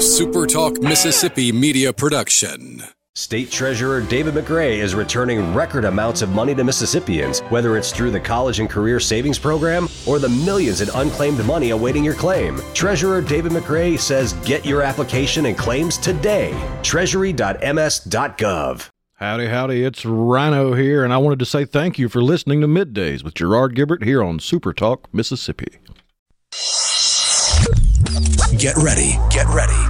SuperTalk Mississippi media production. State Treasurer David McRae is returning record amounts of money to Mississippians, whether it's through the College and Career Savings Program or the millions in unclaimed money awaiting your claim. Treasurer David McRae says get your application and claims today. Treasury.ms.gov. Howdy, howdy, it's Rhino here, and I wanted to say thank you for listening to Middays with Gerard Gibert here on Super Talk, Mississippi. Get ready, get ready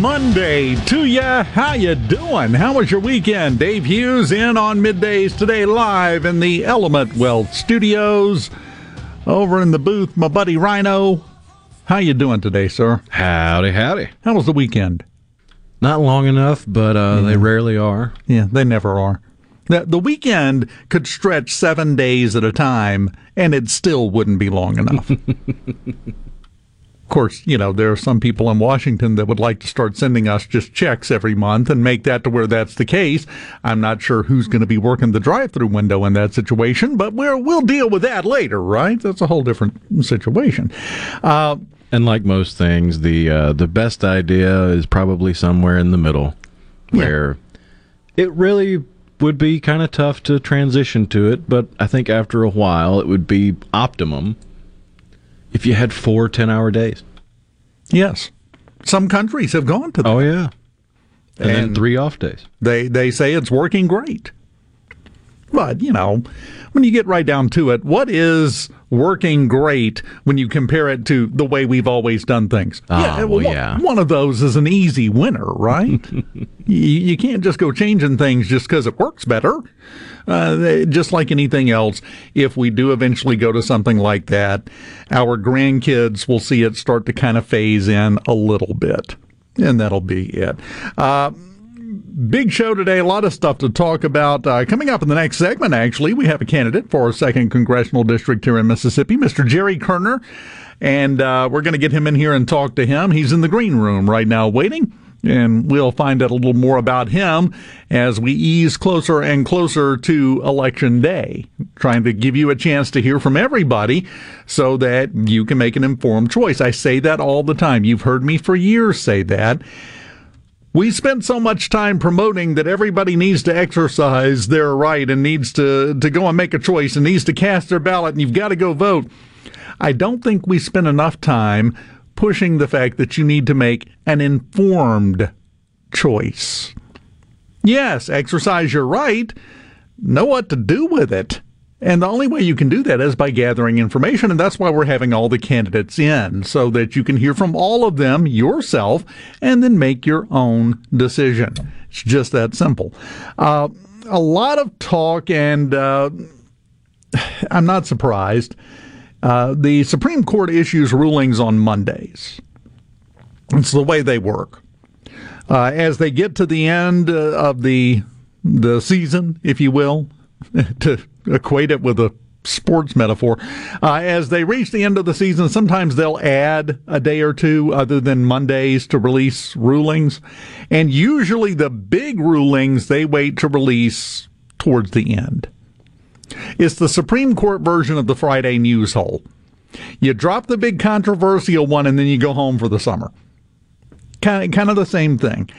Monday to ya. How you doing? How was your weekend? Dave Hughes in on middays today, live in the Element Wealth Studios. Over in the booth, my buddy Rhino. How you doing today, sir? Howdy, howdy. How was the weekend? Not long enough, but uh, they rarely are. Yeah, they never are. The, the weekend could stretch seven days at a time, and it still wouldn't be long enough. Of course, you know, there are some people in Washington that would like to start sending us just checks every month and make that to where that's the case. I'm not sure who's going to be working the drive through window in that situation, but we're, we'll deal with that later, right? That's a whole different situation. Uh, And like most things, the uh, the best idea is probably somewhere in the middle, where it really would be kind of tough to transition to it. But I think after a while, it would be optimum if you had four 10 hour days. yes, some countries have gone to that. Oh, yeah. And, then three off days. They they say it's working great. But, you know, when you get right down to it, what is working great when you compare it to the way we've always done things? Ah, well, one- yeah. One of those is an easy winner, right? you, you can't just go changing things just because it works better. Uh, just like anything else, if we do eventually go to something like that, our grandkids will see it start to kind of phase in a little bit. And that'll be it. Uh, big show today. A lot of stuff to talk about. Uh, coming up in the next segment, actually, we have a candidate for our second congressional district here in Mississippi, Mr. Jerry Kerner. And uh, we're going to get him in here and talk to him. He's in the green room right now waiting. And we'll find out a little more about him as we ease closer and closer to election day, trying to give you a chance to hear from everybody so that you can make an informed choice. I say that all the time. You've heard me for years say that. We spend so much time promoting that everybody needs to exercise their right and needs to, to go and make a choice and needs to cast their ballot and you've got to go vote. I don't think we spend enough time pushing the fact that you need to make an informed choice. Yes, exercise your right, know what to do with it. And the only way you can do that is by gathering information. And that's why we're having all the candidates in so that you can hear from all of them yourself and then make your own decision. It's just that simple. Uh, a lot of talk, and uh, I'm not surprised. Uh, the Supreme Court issues rulings on Mondays. It's the way they work. Uh, as they get to the end uh, of the the season, if you will, to equate it with a sports metaphor, uh, as they reach the end of the season, sometimes they'll add a day or two other than Mondays to release rulings, and usually the big rulings they wait to release towards the end. It's the Supreme Court version of the Friday news hole. You drop the big controversial one and then you go home for the summer. Kind of, kind of the same thing.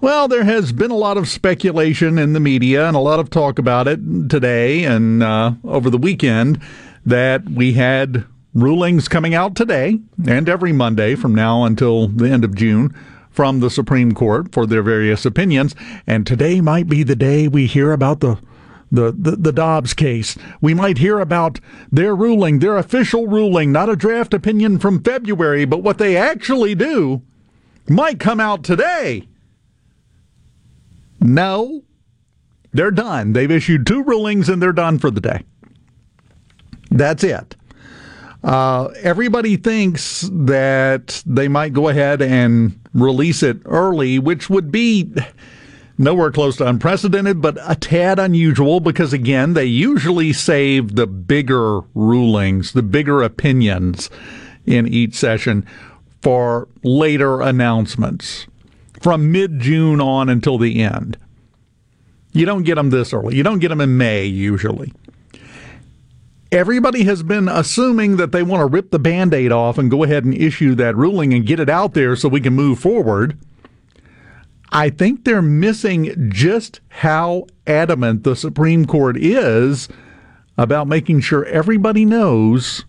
Well, there has been a lot of speculation in the media and a lot of talk about it today and uh, over the weekend that we had rulings coming out today and every Monday from now until the end of June from the Supreme Court for their various opinions. And today might be the day we hear about the the, the, the Dobbs case. We might hear about their ruling, their official ruling, not a draft opinion from February, but what they actually do might come out today. No, they're done. They've issued two rulings and they're done for the day. That's it. Uh, everybody thinks that they might go ahead and release it early, which would be nowhere close to unprecedented, but a tad unusual because, again, they usually save the bigger rulings, the bigger opinions in each session for later announcements from mid June on until the end. You don't get them this early. You don't get them in May usually. Everybody has been assuming that they want to rip the band aid off and go ahead and issue that ruling and get it out there so we can move forward. I think they're missing just how adamant the Supreme Court is about making sure everybody knows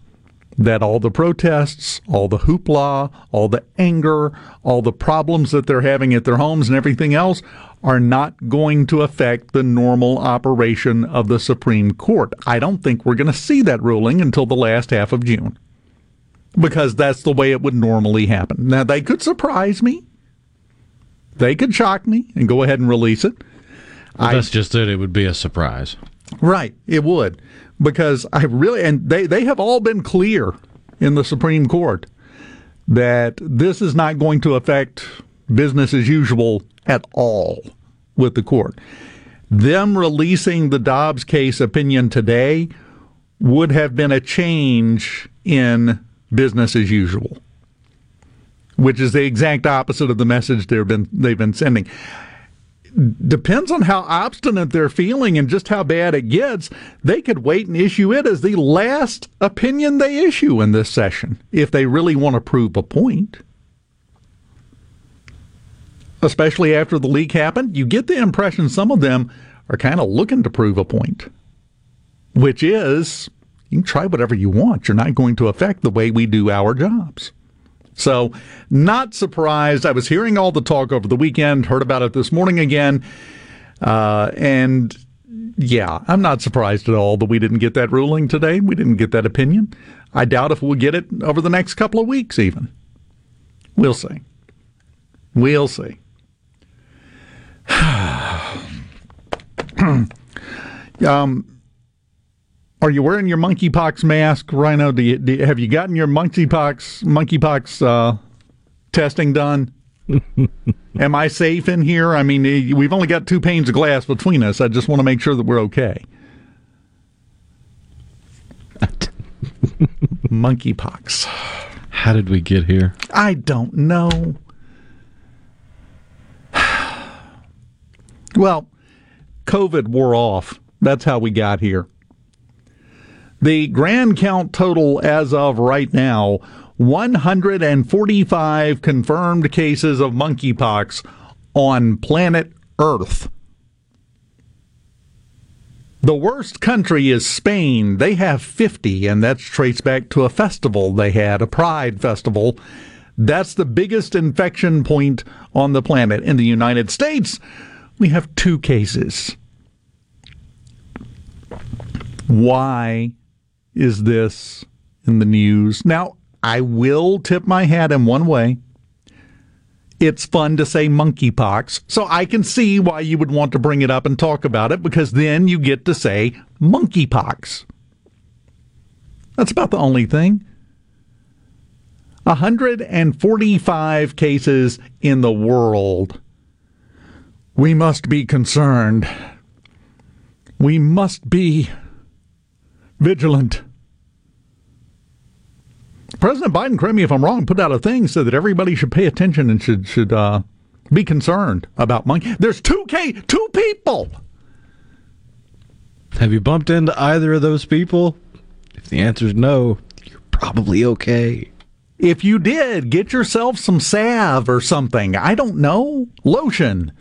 that all the protests, all the hoopla, all the anger, all the problems that they're having at their homes and everything else are not going to affect the normal operation of the Supreme Court. I don't think we're going to see that ruling until the last half of June because that's the way it would normally happen. Now, they could surprise me. They could shock me and go ahead and release it. Well, that's I, just it. It would be a surprise. Right. It would. Because I really, and they, they have all been clear in the Supreme Court that this is not going to affect business as usual at all with the court. Them releasing the Dobbs case opinion today would have been a change in business as usual which is the exact opposite of the message they've been they've been sending. Depends on how obstinate they're feeling and just how bad it gets. They could wait and issue it as the last opinion they issue in this session if they really want to prove a point. Especially after the leak happened, you get the impression some of them are kind of looking to prove a point, which is you can try whatever you want. You're not going to affect the way we do our jobs. So, not surprised. I was hearing all the talk over the weekend, heard about it this morning again. Uh, and yeah, I'm not surprised at all that we didn't get that ruling today. We didn't get that opinion. I doubt if we'll get it over the next couple of weeks, even. We'll see. We'll see. um, are you wearing your monkeypox mask, Rhino? Do you, do you, have you gotten your monkeypox monkeypox uh, testing done? Am I safe in here? I mean, eh, we've only got two panes of glass between us. I just want to make sure that we're okay. monkeypox. How did we get here? I don't know. well, COVID wore off. That's how we got here. The grand count total as of right now 145 confirmed cases of monkeypox on planet Earth. The worst country is Spain. They have 50, and that's traced back to a festival they had, a pride festival. That's the biggest infection point on the planet. In the United States, we have two cases. Why is this in the news? Now, I will tip my hat in one way. It's fun to say monkeypox, so I can see why you would want to bring it up and talk about it because then you get to say monkeypox. That's about the only thing. 145 cases in the world. We must be concerned. We must be vigilant. President Biden, correct me if I'm wrong, put out a thing said that everybody should pay attention and should should uh, be concerned about monkey. There's two K two people. Have you bumped into either of those people? If the answer is no, you're probably okay. If you did, get yourself some salve or something. I don't know. Lotion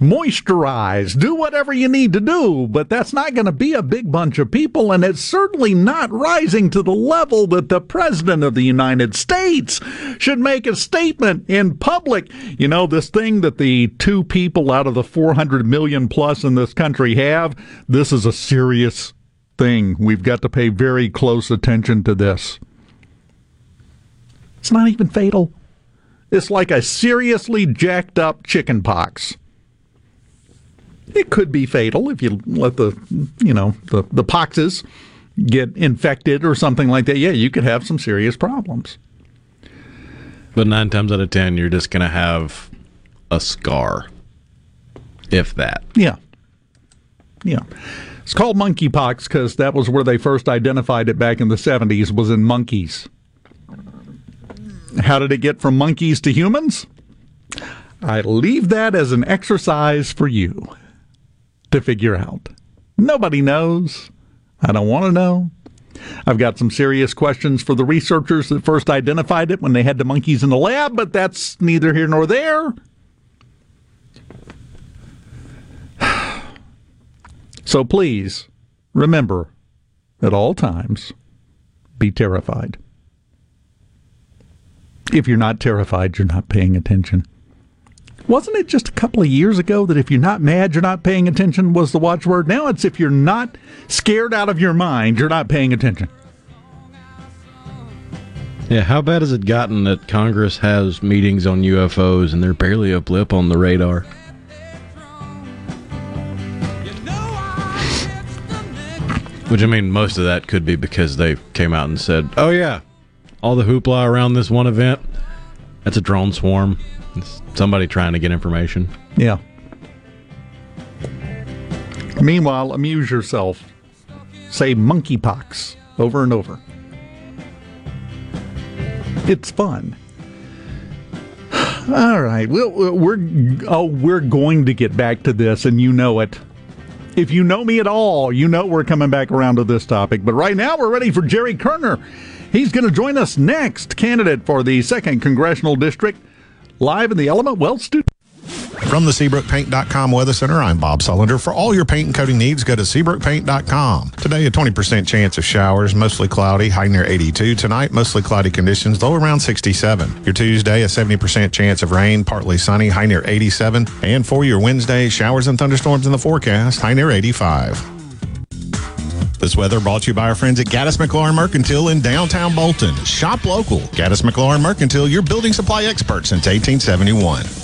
moisturize, do whatever you need to do, but that's not going to be a big bunch of people, and it's certainly not rising to the level that the President of the United States should make a statement in public. You know, this thing that the two people out of the 400 million plus in this country have, this is a serious thing. We've got to pay very close attention to this. It's not even fatal. It's like a seriously jacked up chicken pox. It could be fatal if you let the, you know, the, the poxes get infected or something like that, yeah, you could have some serious problems. But nine times out of ten, you're just going to have a scar, if that. Yeah. Yeah. It's called monkeypox because that was where they first identified it back in the 70s, was in monkeys. How did it get from monkeys to humans? I leave that as an exercise for you to figure out. Nobody knows. I don't want to know. I've got some serious questions for the researchers that first identified it when they had the monkeys in the lab, but that's neither here nor there. So please remember at all times be terrified. If you're not terrified, you're not paying attention. Wasn't it just a couple of years ago that if you're not mad, you're not paying attention was the watchword? Now it's if you're not scared out of your mind, you're not paying attention. Yeah, how bad has it gotten that Congress has meetings on UFOs and they're barely a blip on the radar? Which I mean, most of that could be because they came out and said, "Oh yeah, all the hoopla around this one event, that's a drone swarm. Somebody trying to get information." Yeah. Meanwhile, amuse yourself. Say monkeypox over and over. It's fun. All right, we'll, we're oh, we're going to get back to this, and you know it. If you know me at all, you know we're coming back around to this topic. But right now, we're ready for Jerry Kerner. He's going to join us next, candidate for the second congressional district, live in the Element Wealth Studio. From the SeabrookPaint.com Weather Center, I'm Bob Sullender. For all your paint and coating needs, go to SeabrookPaint.com. Today, a 20% chance of showers, mostly cloudy, high near 82. Tonight, mostly cloudy conditions, low around 67. Your Tuesday, a 70% chance of rain, partly sunny, high near 87. And for your Wednesday, showers and thunderstorms in the forecast, high near 85. This weather brought to you by our friends at Gaddis McLaurin Mercantile in downtown Bolton. Shop local. Gaddis McLaurin Mercantile, your building supply expert since 1871.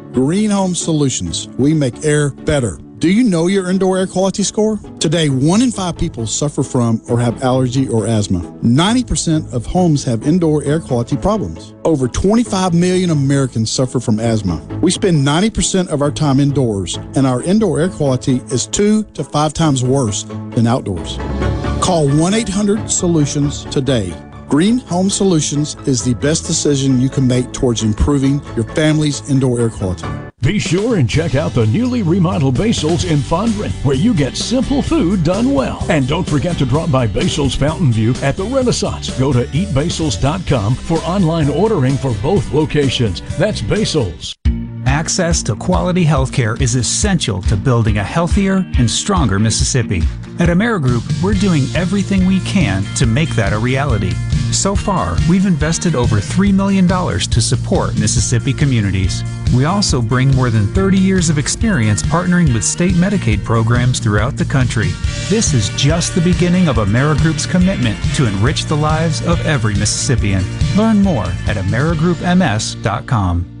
Green Home Solutions. We make air better. Do you know your indoor air quality score? Today, one in five people suffer from or have allergy or asthma. 90% of homes have indoor air quality problems. Over 25 million Americans suffer from asthma. We spend 90% of our time indoors, and our indoor air quality is two to five times worse than outdoors. Call 1 800 Solutions today. Green Home Solutions is the best decision you can make towards improving your family's indoor air quality. Be sure and check out the newly remodeled Basil's in Fondren, where you get simple food done well. And don't forget to drop by Basil's Fountain View at the Renaissance. Go to eatbasils.com for online ordering for both locations. That's Basil's. Access to quality healthcare is essential to building a healthier and stronger Mississippi. At AmeriGroup, we're doing everything we can to make that a reality. So far, we've invested over $3 million to support Mississippi communities. We also bring more than 30 years of experience partnering with state Medicaid programs throughout the country. This is just the beginning of AmeriGroup's commitment to enrich the lives of every Mississippian. Learn more at AmeriGroupMS.com.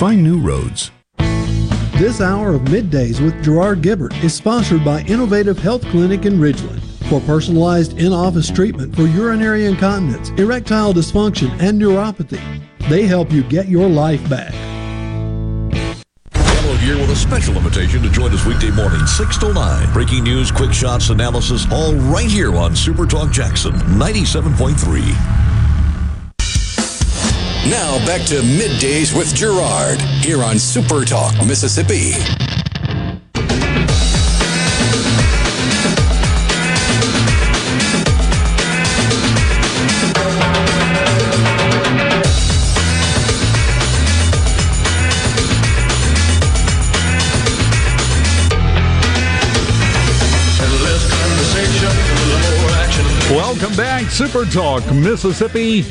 Find new roads. This hour of Middays with Gerard Gibert is sponsored by Innovative Health Clinic in Ridgeland. For personalized in-office treatment for urinary incontinence, erectile dysfunction, and neuropathy, they help you get your life back. Yellow Gear will special invitation to join us weekday morning, 6 to 9. Breaking news, quick shots, analysis, all right here on Super Talk Jackson 97.3. Now back to middays with Gerard here on Super Talk, Mississippi. Welcome back, Super Talk Mississippi.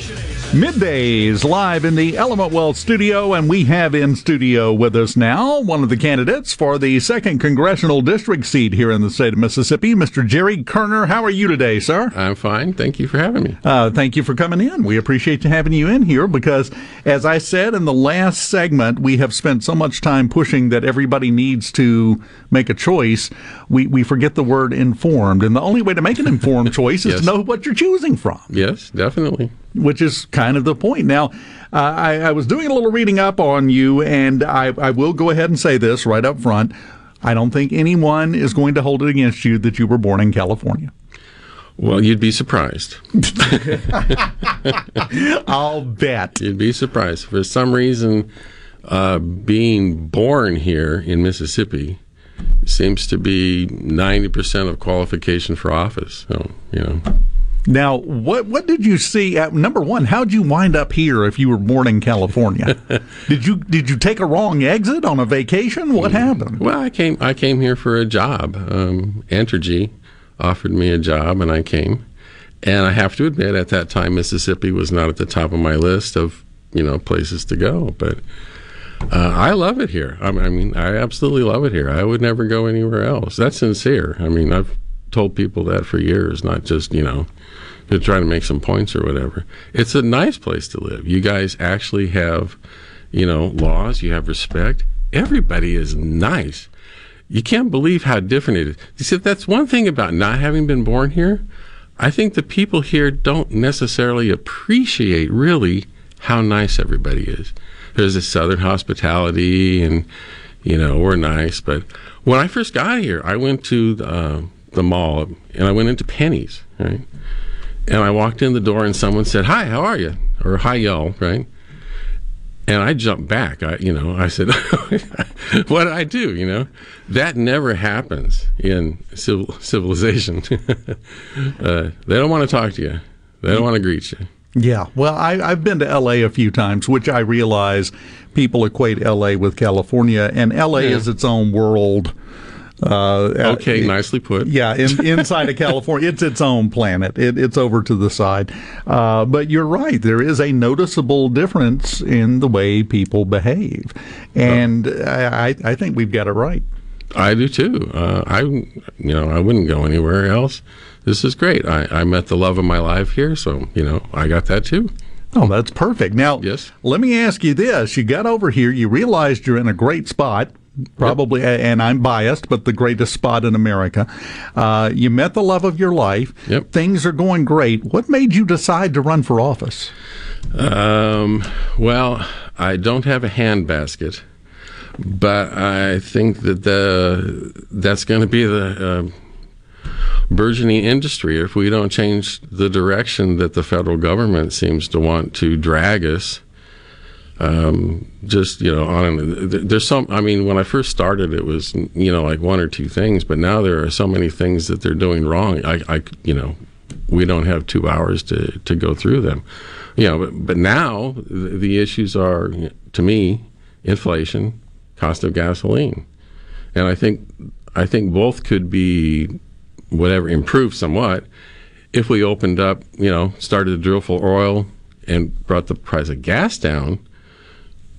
Middays live in the Element Wealth studio, and we have in studio with us now one of the candidates for the second congressional district seat here in the state of Mississippi, Mr. Jerry Kerner. How are you today, sir? I'm fine. Thank you for having me. Uh, thank you for coming in. We appreciate you having you in here because, as I said in the last segment, we have spent so much time pushing that everybody needs to make a choice. We we forget the word informed, and the only way to make an informed choice is Yes. to know what you're choosing from Yes, definitely. Which is kind of the point. Now, uh, I, I was doing a little reading up on you, and I, I will go ahead and say this right up front. I don't think anyone is going to hold it against you that you were born in California. Well, you'd be surprised. I'll bet. You'd be surprised. For some reason, uh, being born here in Mississippi seems to be 90% of qualification for office. So, you know. Now, what what did you see? At, number one, how'd you wind up here if you were born in California? did you did you take a wrong exit on a vacation? What happened? Well, I came I came here for a job. Um, Entergy offered me a job, and I came. And I have to admit, at that time, Mississippi was not at the top of my list of you know places to go. But uh, I love it here. I, I mean, I absolutely love it here. I would never go anywhere else. That's sincere. I mean, I've told people that for years, not just you know to try to make some points or whatever. It's a nice place to live. You guys actually have, you know, laws. You have respect. Everybody is nice. You can't believe how different it is. You see, that's one thing about not having been born here. I think the people here don't necessarily appreciate really how nice everybody is. There's a southern hospitality, and you know we're nice. But when I first got here, I went to uh, the mall and I went into Penney's, right? And I walked in the door and someone said, "Hi, how are you?" or "Hi, y'all," right? And I jumped back. I, you know, I said, "What did I do?" You know, that never happens in civil, civilization. uh, they don't want to talk to you. They don't want to greet you. Yeah, well, I, I've been to L.A. a few times, which I realize people equate L.A. with California, and L.A. Yeah. is its own world. Uh, Okay, nicely put. Yeah, in, inside of California, it's its own planet. It, it's over to the side. Uh, but you're right. There is a noticeable difference in the way people behave, and I, I I think we've got it right. I do too. Uh, I, you know, I wouldn't go anywhere else. This is great. I, I met the love of my life here, so you know, I got that too. Oh, that's perfect. Now, yes. let me ask you this: You got over here, you realized you're in a great spot. Probably, and I'm biased, but the greatest spot in America. Uh, you met the love of your life. Yep. Things are going great. What made you decide to run for office? Um, well, I don't have a handbasket, but I think that the that's going to be the uh, burgeoning industry if we don't change the direction that the federal government seems to want to drag us. Um, just you know, on there's some. I mean, when I first started, it was you know like one or two things, but now there are so many things that they're doing wrong. I, I you know, we don't have two hours to to go through them. You know, but, but now the, the issues are to me inflation, cost of gasoline, and I think I think both could be whatever improved somewhat if we opened up. You know, started to drill for oil and brought the price of gas down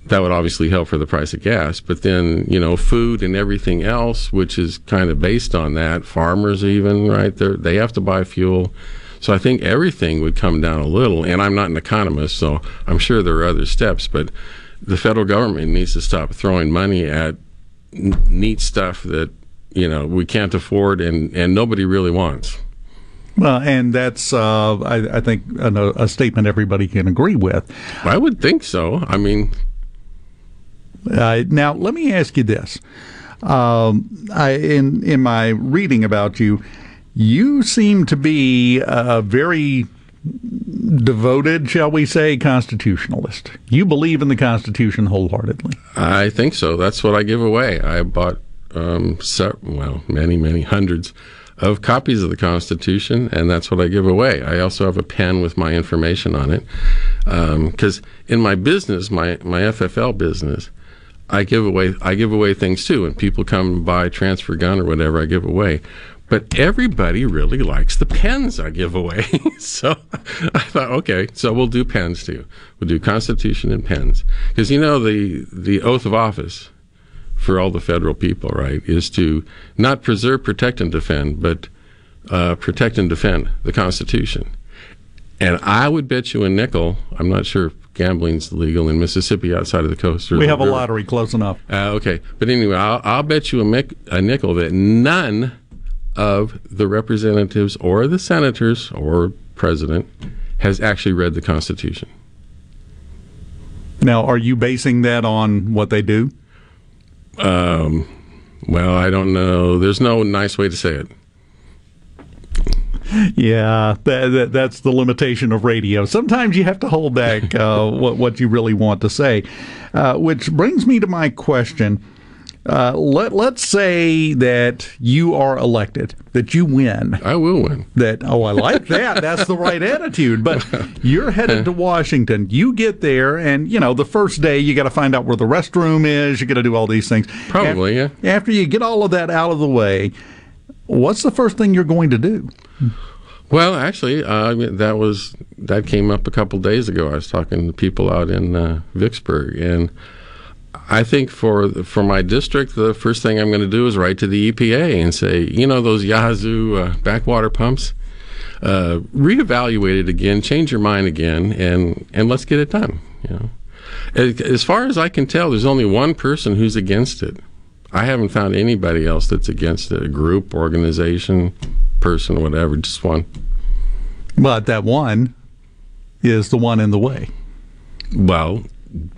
that would obviously help for the price of gas. But then, you know, food and everything else, which is kind of based on that, farmers even, right? They they have to buy fuel. So I think everything would come down a little. And I'm not an economist, so I'm sure there are other steps. But the federal government needs to stop throwing money at neat stuff that you know we can't afford and and nobody really wants. Well, and that's, uh, I, I think, a, a statement everybody can agree with. I would think so. I mean, Uh, now, let me ask you this. Um, I, in in my reading about you, you seem to be a very devoted, shall we say, constitutionalist. You believe in the Constitution wholeheartedly. I think so. That's what I give away. I bought um, se- well, many, many hundreds of copies of the Constitution, and that's what I give away. I also have a pen with my information on it because um, in my business, my my FFL business, I give away I give away things too. When people come and buy transfer gun or whatever, I give away. But everybody really likes the pens I give away. so I thought, okay, so we'll do pens too. We'll do Constitution and pens. Because you know, the, the oath of office for all the federal people, right, is to not preserve, protect, and defend, but uh, protect and defend the Constitution. And I would bet you a nickel, I'm not sure if gambling's legal in Mississippi outside of the coast. we have a lottery close enough. Uh, okay. But anyway, I'll, I'll bet you a, mic- a nickel that none of the representatives or the senators or president has actually read the Constitution. Now, are you basing that on what they do? Um, well, I don't know. There's no nice way to say it. Yeah, that, that, that's the limitation of radio. Sometimes you have to hold back uh, what, what you really want to say. Uh, which brings me to my question. Uh, let let's say that you are elected, that you win. I will win. That oh, I like that. That's the right attitude. But you're headed to Washington. You get there, and you know the first day you got to find out where the restroom is. You got to do all these things. Probably, yeah. After you get all of that out of the way, what's the first thing you're going to do? Well, actually, uh, that was that came up a couple days ago. I was talking to people out in uh, Vicksburg, and I think for for my district, the first thing I'm going to do is write to the EPA and say, you know, those Yazoo uh, backwater pumps, uh, reevaluate it again, change your mind again, and and let's get it done. You know, as, as far as I can tell, there's only one person who's against it. I haven't found anybody else that's against it. A group, organization, person, whatever. Just one. But that one is the one in the way. Well,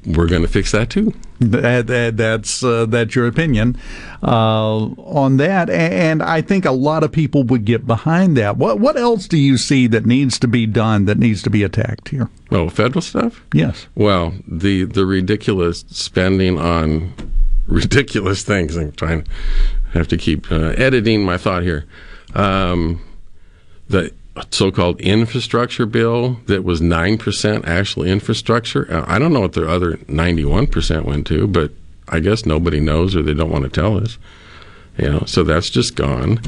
we're going to fix that too. That, that, that's uh, that's your opinion uh, on that, and I think a lot of people would get behind that. What what else do you see that needs to be done that needs to be attacked here? Oh, federal stuff. Yes. Well, the the ridiculous spending on ridiculous things. I'm trying to have to keep uh, editing my thought here. Um, the so-called infrastructure bill that was 9% actual infrastructure. Uh, I don't know what the other 91% went to, but I guess nobody knows or they don't want to tell us. You know, so that's just gone.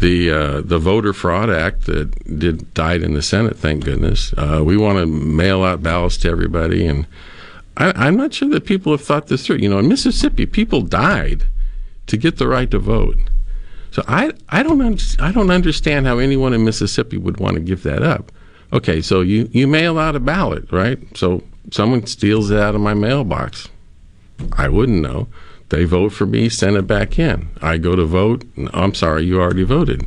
The uh, the Voter Fraud Act that did died in the Senate, thank goodness. Uh, we want to mail out ballots to everybody, and I, am not sure that people have thought this through. You know, in Mississippi, people died to get the right to vote. So I I don't un- I don't understand how anyone in Mississippi would want to give that up. Okay, so you you mail out a ballot, right? So someone steals it out of my mailbox. I wouldn't know. They vote for me, send it back in. I go to vote. I'm sorry, you already voted.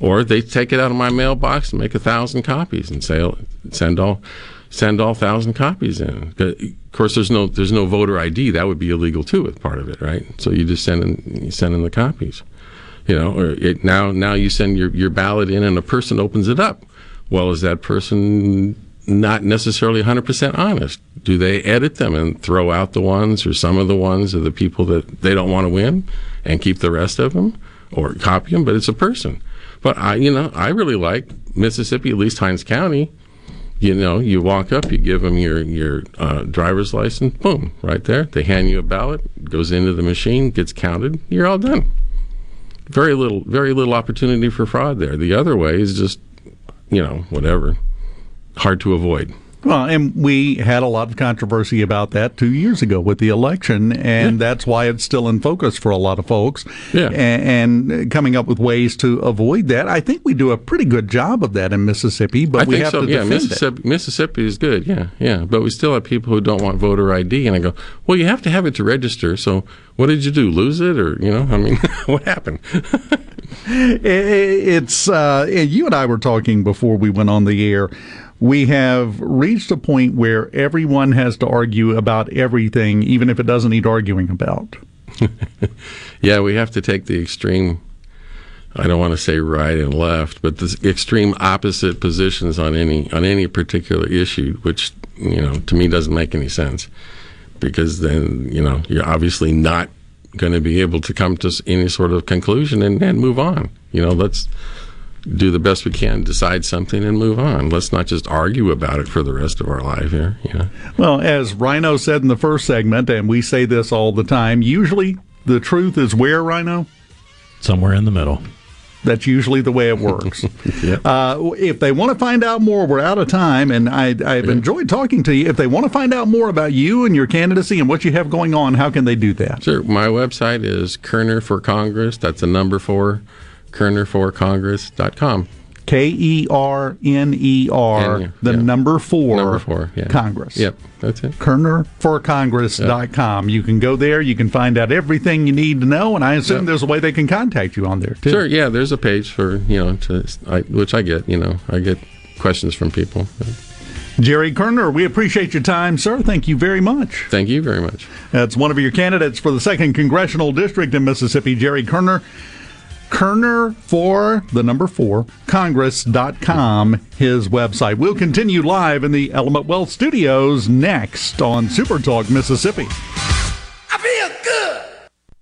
Or they take it out of my mailbox and make a thousand copies and say send all send all thousand copies in. Of course, there's no there's no voter ID. That would be illegal too, with part of it, right? So you just send in you send in the copies. You know, or it, now now you send your your ballot in and a person opens it up. Well, is that person not necessarily 100% honest? Do they edit them and throw out the ones or some of the ones of the people that they don't want to win and keep the rest of them or copy them? But it's a person. But I, you know, I really like Mississippi, at least Hinds County. You know, you walk up, you give them your your uh, driver's license, boom, right there. They hand you a ballot, goes into the machine, gets counted. You're all done. Very little, very little opportunity for fraud there. The other way is just, you know, whatever, hard to avoid. Well, and we had a lot of controversy about that two years ago with the election, and yeah. that's why it's still in focus for a lot of folks. Yeah. And, and, coming up with ways to avoid that. I think we do a pretty good job of that in Mississippi, but I we have so. to yeah, defend Mississippi, it. Mississippi is good. Yeah, yeah. But we still have people who don't want voter ID, and I go, well, you have to have it to register. So what did you do? Lose it, or you know? I mean, what happened? it's uh, you and I were talking before we went on the air we have reached a point where everyone has to argue about everything, even if it doesn't need arguing about. yeah, we have to take the extreme. I don't want to say right and left, but the extreme opposite positions on any on any particular issue, which you know to me doesn't make any sense, because then you know you're obviously not going to be able to come to any sort of conclusion and, and move on. You know, let's do the best we can, decide something, and move on. Let's not just argue about it for the rest of our life here. You know? Well, as Rhino said in the first segment, and we say this all the time, usually the truth is where, Rhino? Somewhere in the middle. That's usually the way it works. yep. uh, if they want to find out more, we're out of time, and I, have enjoyed talking to you. If they want to find out more about you and your candidacy and what you have going on, how can they do that? Sure. My website is Kerner for Congress. That's a number four kernerforcongress.com. K E R N E R, the yeah. number four, number four yeah. Congress. Yep, that's it. KernerForCongress.com. Yep. You can go there. You can find out everything you need to know, and I assume yep. there's a way they can contact you on there too. Sure. Yeah, there's a page for you know to I, which I get. You know, I get questions from people. Jerry Kerner, we appreciate your time, sir. Thank you very much. Thank you very much. That's one of your candidates for the second congressional district in Mississippi, Jerry Kerner. Kerner for the number four, Congress.com, his website. We'll continue live in the Element Wealth studios next on Super Talk Mississippi.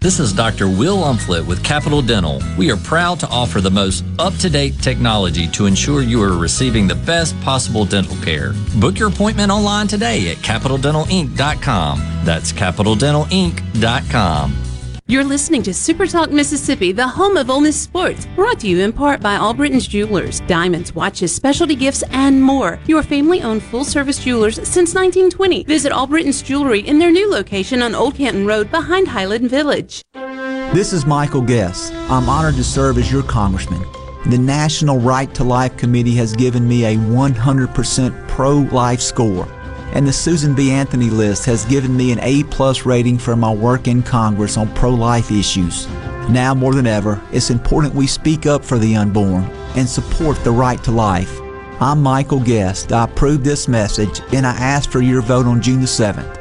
This is Dr. Will Umflett with Capital Dental. We are proud to offer the most up to date technology to ensure you are receiving the best possible dental care. Book your appointment online today at CapitalDentalInc.com. That's CapitalDentalInc.com. You're listening to Super Talk Mississippi, the home of Ole Miss sports, brought to you in part by Albriton's Jewelers, diamonds, watches, specialty gifts, and more. Your family-owned full-service jewelers since 1920. Visit Albriton's Jewelry in their new location on Old Canton Road behind Highland Village. This is Michael Guest. I'm honored to serve as your congressman. The National Right to Life Committee has given me a 100% pro-life score and the Susan B. Anthony list has given me an A plus rating for my work in Congress on pro life issues. Now more than ever, it's important we speak up for the unborn and support the right to life. I'm Michael Guest. I approve this message and I ask for your vote on June the 7th.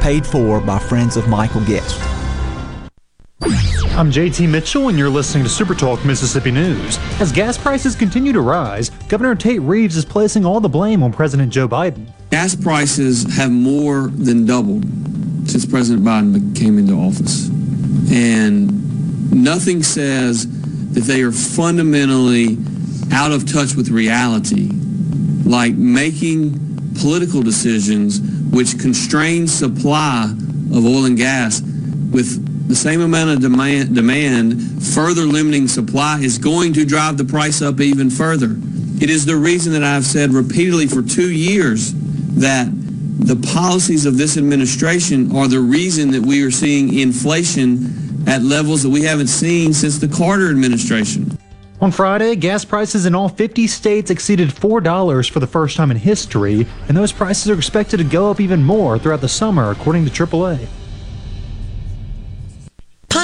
Paid for by friends of Michael Guest. I'm JT Mitchell, and you're listening to Super Talk Mississippi News. As gas prices continue to rise, Governor Tate Reeves is placing all the blame on President Joe Biden. Gas prices have more than doubled since President Biden came into office. And nothing says that they are fundamentally out of touch with reality, like making political decisions which constrain supply of oil and gas with the same amount of demand, demand, further limiting supply is going to drive the price up even further. It is the reason that I've said repeatedly for two years that the policies of this administration are the reason that we are seeing inflation at levels that we haven't seen since the Carter administration. On Friday, gas prices in all 50 states exceeded $4 for the first time in history, and those prices are expected to go up even more throughout the summer, according to AAA.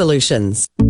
Solutions.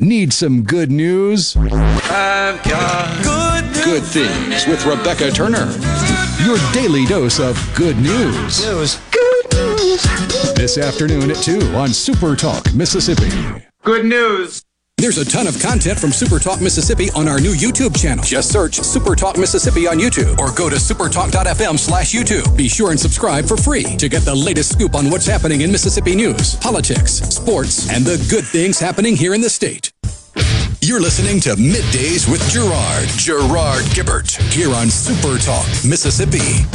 Need some good news? I've got good news. Good Things with Rebecca Turner. Your daily dose of good news. News. Good news. This afternoon at 2 on Super Talk, Mississippi. Good news. There's a ton of content from Super Talk Mississippi on our new YouTube channel. Just search Super Talk Mississippi on YouTube or go to supertalk.fm slash YouTube. Be sure and subscribe for free to get the latest scoop on what's happening in Mississippi news, politics, sports, and the good things happening here in the state. You're listening to Middays with Gerard, Gerard Gibert, here on Super Talk Mississippi.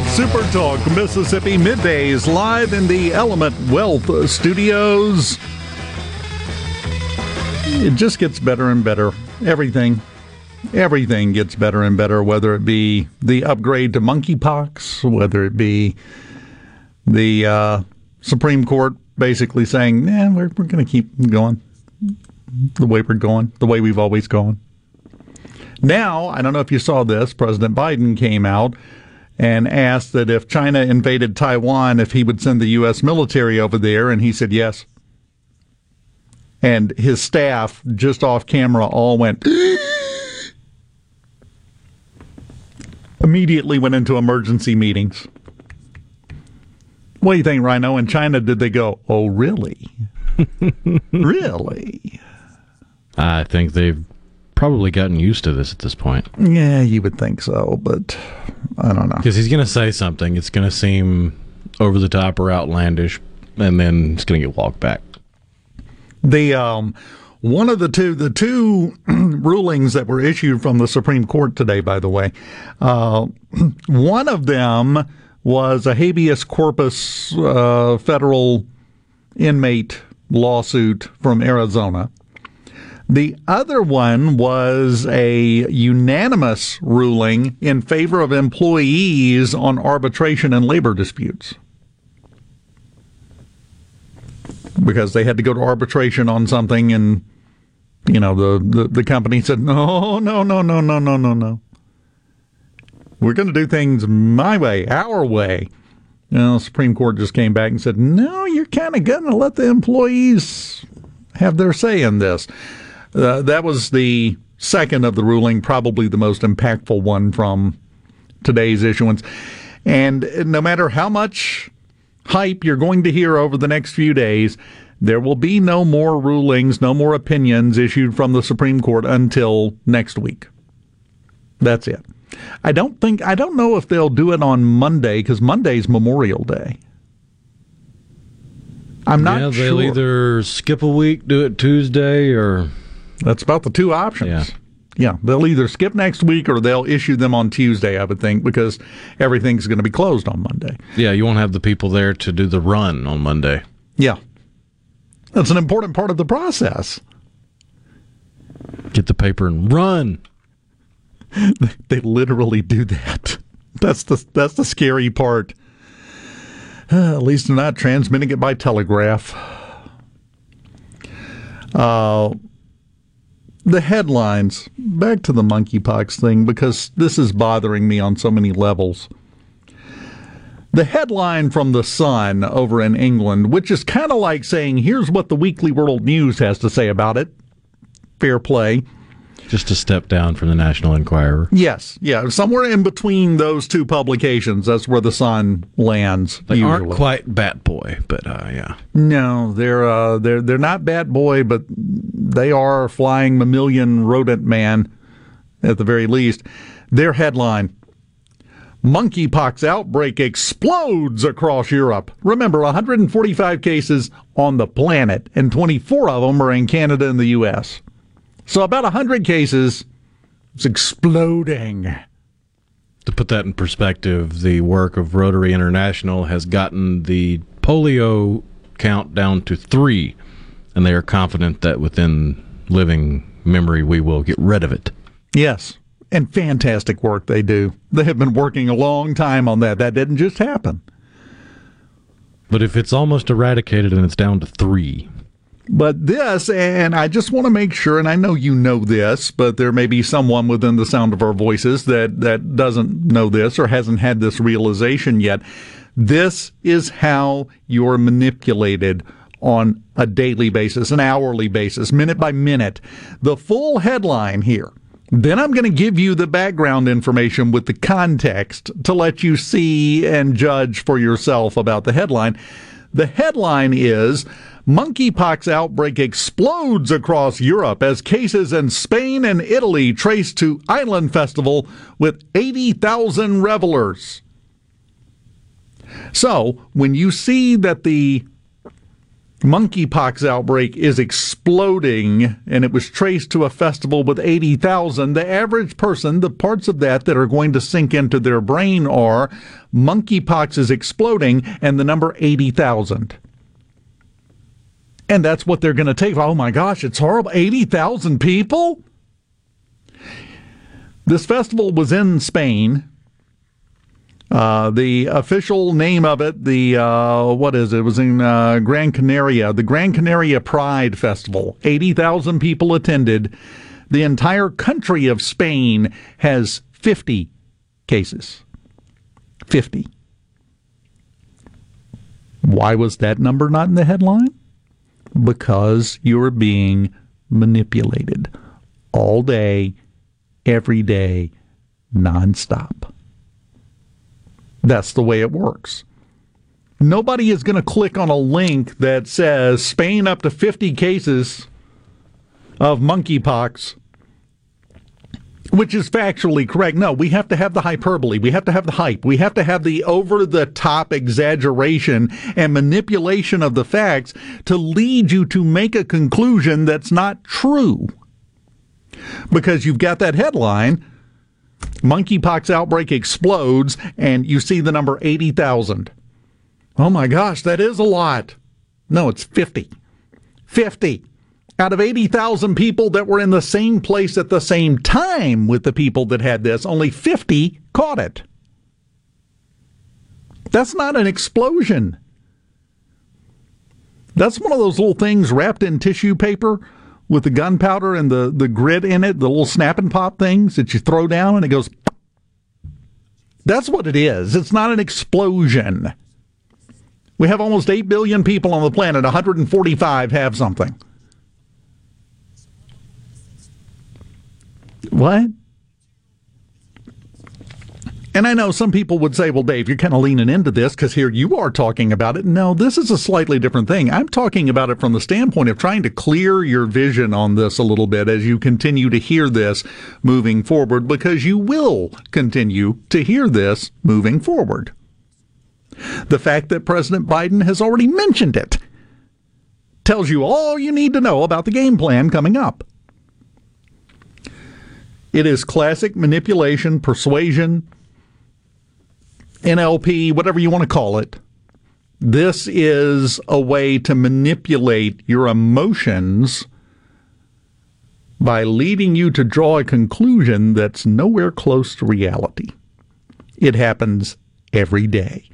Back, Super Talk Mississippi Middays, live in the Element Wealth Studios. It just gets better and better. Everything, everything gets better and better. Whether it be the upgrade to monkeypox, whether it be the uh, Supreme Court basically saying, "Yeah, we're we're going to keep going the way we're going, the way we've always gone." Now, I don't know if you saw this. President Biden came out and asked that if China invaded Taiwan, if he would send the U.S. military over there, and he said yes. And his staff, just off camera, all went. immediately went into emergency meetings. What do you think, Rhino? In China, did they go, oh, really? really? I think they've probably gotten used to this at this point. Yeah, you would think so, but I don't know. Because he's going to say something, it's going to seem over the top or outlandish, and then it's going to get walked back. The um, one of the two, the two rulings that were issued from the Supreme Court today, by the way, uh, one of them was a habeas corpus uh, federal inmate lawsuit from Arizona. The other one was a unanimous ruling in favor of employees on arbitration and labor disputes. Because they had to go to arbitration on something and you know the, the, the company said no no no no no no no no. We're going to do things my way our way. You know, the supreme court just came back and said no you're kind of going to let the employees have their say in this uh, that was the second of the ruling, probably the most impactful one from today's issuance. And no matter how much hype you're going to hear over the next few days, there will be no more rulings, no more opinions issued from the Supreme Court until next week. That's it. I don't think, I don't know if they'll do it on Monday because Monday's Memorial Day. I'm not yeah, sure. they'll either skip a week, do it Tuesday, or that's about the two options. Yeah. Yeah, they'll either skip next week or they'll issue them on Tuesday, I would think, because everything's going to be closed on Monday. Yeah, you won't have the people there to do the run on Monday. Yeah. That's an important part of the process. Get the paper and run. they literally do that. That's the that's the scary part. At least they're not transmitting it by telegraph. Uh, the headlines. Back to the monkeypox thing because this is bothering me on so many levels. The headline from The Sun over in England, which is kind of like saying, here's what the Weekly World News has to say about it. Fair play. Just a step down from the National Enquirer. Yes, yeah, somewhere in between those two publications, that's where the Sun lands. They usually. aren't quite Bat Boy, but uh, yeah. No, they're uh, they're they're not Bat Boy, but they are flying mammalian rodent man at the very least. Their headline: Monkeypox outbreak explodes across Europe. Remember, 145 cases on the planet, and 24 of them are in Canada and the U.S. So about 100 cases. It's exploding. To put that in perspective, the work of Rotary International has gotten the polio count down to three, and they are confident that within living memory we will get rid of it. Yes, and fantastic work they do. They have been working a long time on that. That didn't just happen. But if it's almost eradicated and it's down to three, but this, and I just want to make sure, and I know you know this, but there may be someone within the sound of our voices that, that doesn't know this or hasn't had this realization yet. This is how you're manipulated on a daily basis, an hourly basis, minute by minute. The full headline here. Then I'm going to give you the background information with the context to let you see and judge for yourself about the headline. The headline is Monkeypox outbreak explodes across Europe as cases in Spain and Italy traced to Island Festival with 80,000 revelers. So, when you see that the monkeypox outbreak is exploding and it was traced to a festival with 80,000, the average person, the parts of that that are going to sink into their brain are monkeypox is exploding and the number 80,000. And that's what they're going to take. Oh my gosh, it's horrible. 80,000 people? This festival was in Spain. Uh, the official name of it, the uh, what is it? it was in uh, Gran Canaria, the Gran Canaria Pride Festival. Eighty thousand people attended. The entire country of Spain has fifty cases. Fifty. Why was that number not in the headline? Because you're being manipulated all day, every day, nonstop. That's the way it works. Nobody is going to click on a link that says Spain up to 50 cases of monkeypox which is factually correct. No, we have to have the hyperbole. We have to have the hype. We have to have the over the top exaggeration and manipulation of the facts to lead you to make a conclusion that's not true. Because you've got that headline monkeypox outbreak explodes, and you see the number 80,000. Oh my gosh, that is a lot. No, it's 50. 50 out of 80,000 people that were in the same place at the same time with the people that had this, only 50 caught it. That's not an explosion. That's one of those little things wrapped in tissue paper with the gunpowder and the, the grit in it, the little snap and pop things that you throw down and it goes. That's what it is. It's not an explosion. We have almost 8 billion people on the planet, 145 have something. What? And I know some people would say, well, Dave, you're kind of leaning into this because here you are talking about it. No, this is a slightly different thing. I'm talking about it from the standpoint of trying to clear your vision on this a little bit as you continue to hear this moving forward, because you will continue to hear this moving forward. The fact that President Biden has already mentioned it tells you all you need to know about the game plan coming up. It is classic manipulation, persuasion, NLP, whatever you want to call it. This is a way to manipulate your emotions by leading you to draw a conclusion that's nowhere close to reality. It happens every day.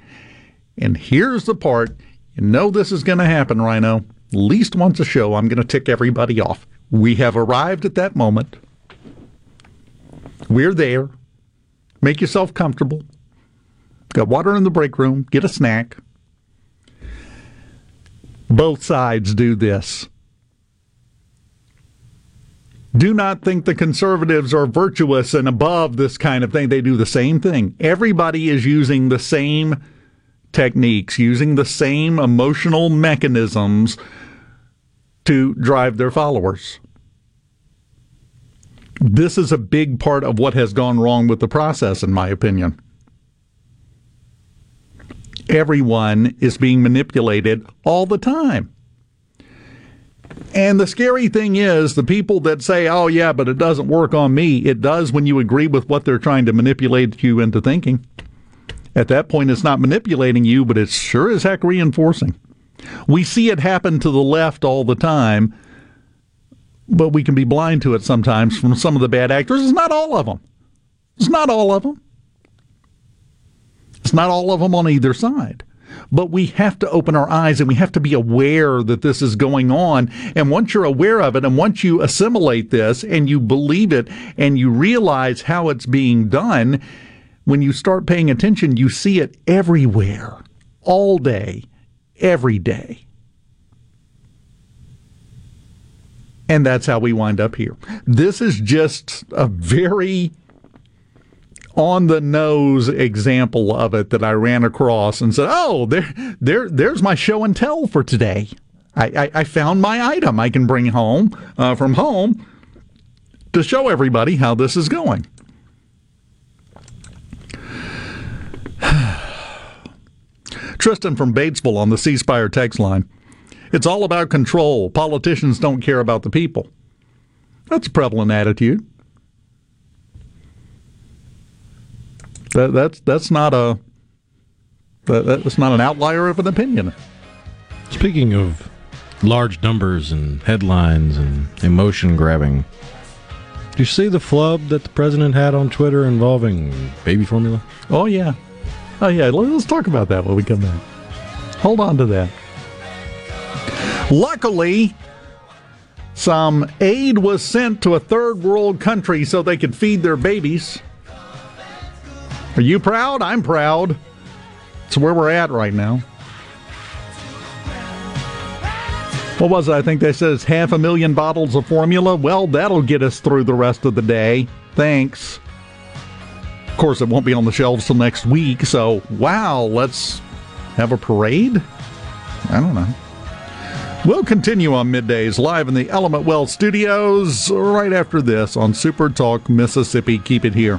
And here's the part you know this is going to happen, Rhino. At least once a show, I'm going to tick everybody off. We have arrived at that moment. We're there. Make yourself comfortable. Got water in the break room. Get a snack. Both sides do this. Do not think the conservatives are virtuous and above this kind of thing. They do the same thing. Everybody is using the same techniques, using the same emotional mechanisms to drive their followers. This is a big part of what has gone wrong with the process, in my opinion. Everyone is being manipulated all the time. And the scary thing is, the people that say, oh, yeah, but it doesn't work on me, it does when you agree with what they're trying to manipulate you into thinking. At that point, it's not manipulating you, but it's sure as heck reinforcing. We see it happen to the left all the time, but we can be blind to it sometimes from some of the bad actors. It's not all of them. It's not all of them. It's not all of them on either side. But we have to open our eyes and we have to be aware that this is going on. And once you're aware of it and once you assimilate this and you believe it and you realize how it's being done, when you start paying attention, you see it everywhere, all day, every day. And that's how we wind up here. This is just a very on the nose example of it that I ran across and said, "Oh, there, there, there's my show and tell for today. I, I, I found my item I can bring home uh, from home to show everybody how this is going." Tristan from Batesville on the C text line. It's all about control. Politicians don't care about the people. That's a prevalent attitude. That, that's that's not a that, that's not an outlier of an opinion. Speaking of large numbers and headlines and emotion grabbing, do you see the flub that the president had on Twitter involving baby formula? Oh yeah, oh yeah. Let's talk about that when we come back. Hold on to that. Luckily, some aid was sent to a third world country so they could feed their babies. Are you proud? I'm proud. It's where we're at right now. What was it? I think they said it's half a million bottles of formula. Well, that'll get us through the rest of the day. Thanks. Of course, it won't be on the shelves till next week, so wow, let's have a parade? I don't know. We'll continue on middays live in the Element Wealth studios right after this on Super Talk Mississippi. Keep it here.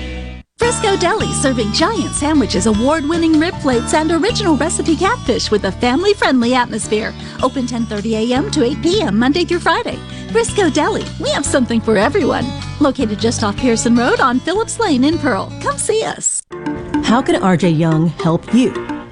Frisco Deli serving giant sandwiches, award winning rib plates, and original recipe catfish with a family friendly atmosphere. Open 10:30 a.m. to 8 p.m. Monday through Friday. Frisco Deli, we have something for everyone. Located just off Pearson Road on Phillips Lane in Pearl. Come see us. How can RJ Young help you?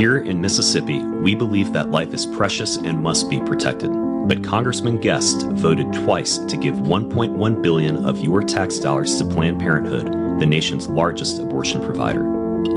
Here in Mississippi, we believe that life is precious and must be protected. But Congressman Guest voted twice to give 1.1 billion of your tax dollars to Planned Parenthood, the nation's largest abortion provider.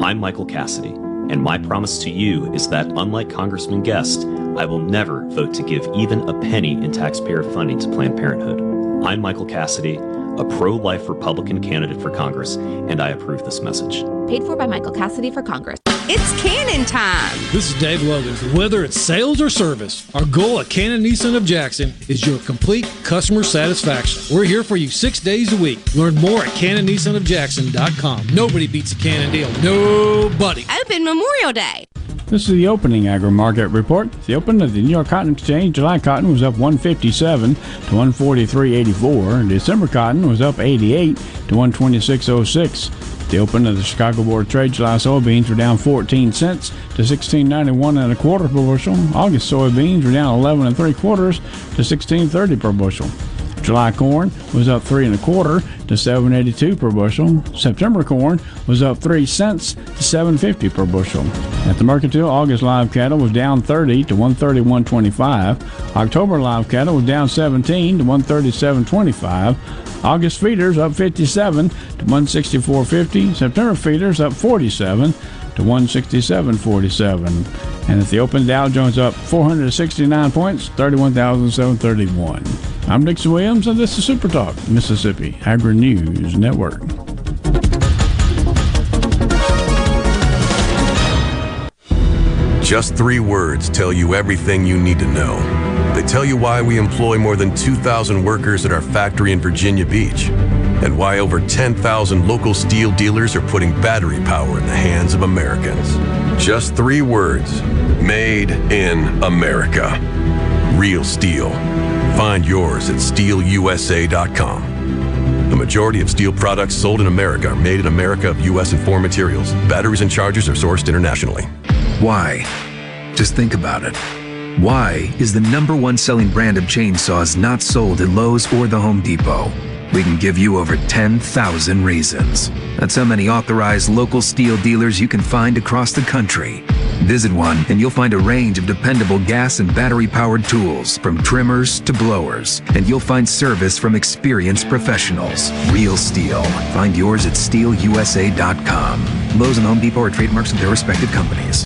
I'm Michael Cassidy, and my promise to you is that unlike Congressman Guest, I will never vote to give even a penny in taxpayer funding to Planned Parenthood. I'm Michael Cassidy, a pro life Republican candidate for Congress, and I approve this message. Paid for by Michael Cassidy for Congress. It's Cannon time. This is Dave Logan. Whether it's sales or service, our goal at Cannon Nissan of Jackson is your complete customer satisfaction. We're here for you six days a week. Learn more at cannonnissanofjackson.com. Nobody beats a Cannon deal. Nobody. Open Memorial Day. This is the opening agri market report. The open of the New York Cotton Exchange, July cotton was up 157 to 143.84. December cotton was up 88 to 126.06. The open of the Chicago Board of Trade, July soybeans were down 14 cents to 16.91 and a quarter per bushel. August soybeans were down 11 and three quarters to 16.30 per bushel. July corn was up three and a quarter to 7.82 per bushel. September corn was up three cents to 7.50 per bushel. At the Mercantile, August live cattle was down 30 to 131.25. October live cattle was down 17 to 137.25. August feeders up 57 to 164.50. September feeders up 47 to 167.47. And at the open, Dow Jones up 469 points, 31,731. I'm Dixon Williams, and this is Super Talk, Mississippi Agri News Network. Just three words tell you everything you need to know. They tell you why we employ more than 2,000 workers at our factory in Virginia Beach, and why over 10,000 local STIHL dealers are putting battery power in the hands of Americans. Just three words Made in America. Real STIHL. Find yours at stihlusa.com. The majority of STIHL products sold in America are made in America of U.S. and foreign materials. Batteries and chargers are sourced internationally. Why? Just think about it. Why is the number one selling brand of chainsaws not sold at Lowe's or the Home Depot? We can give you over 10,000 reasons. That's how many authorized local STIHL dealers you can find across the country. Visit one and you'll find a range of dependable gas and battery powered tools, from trimmers to blowers. And you'll find service from experienced professionals. Real STIHL. Find yours at stihlusa.com. Lowe's and Home Depot are trademarks of their respective companies.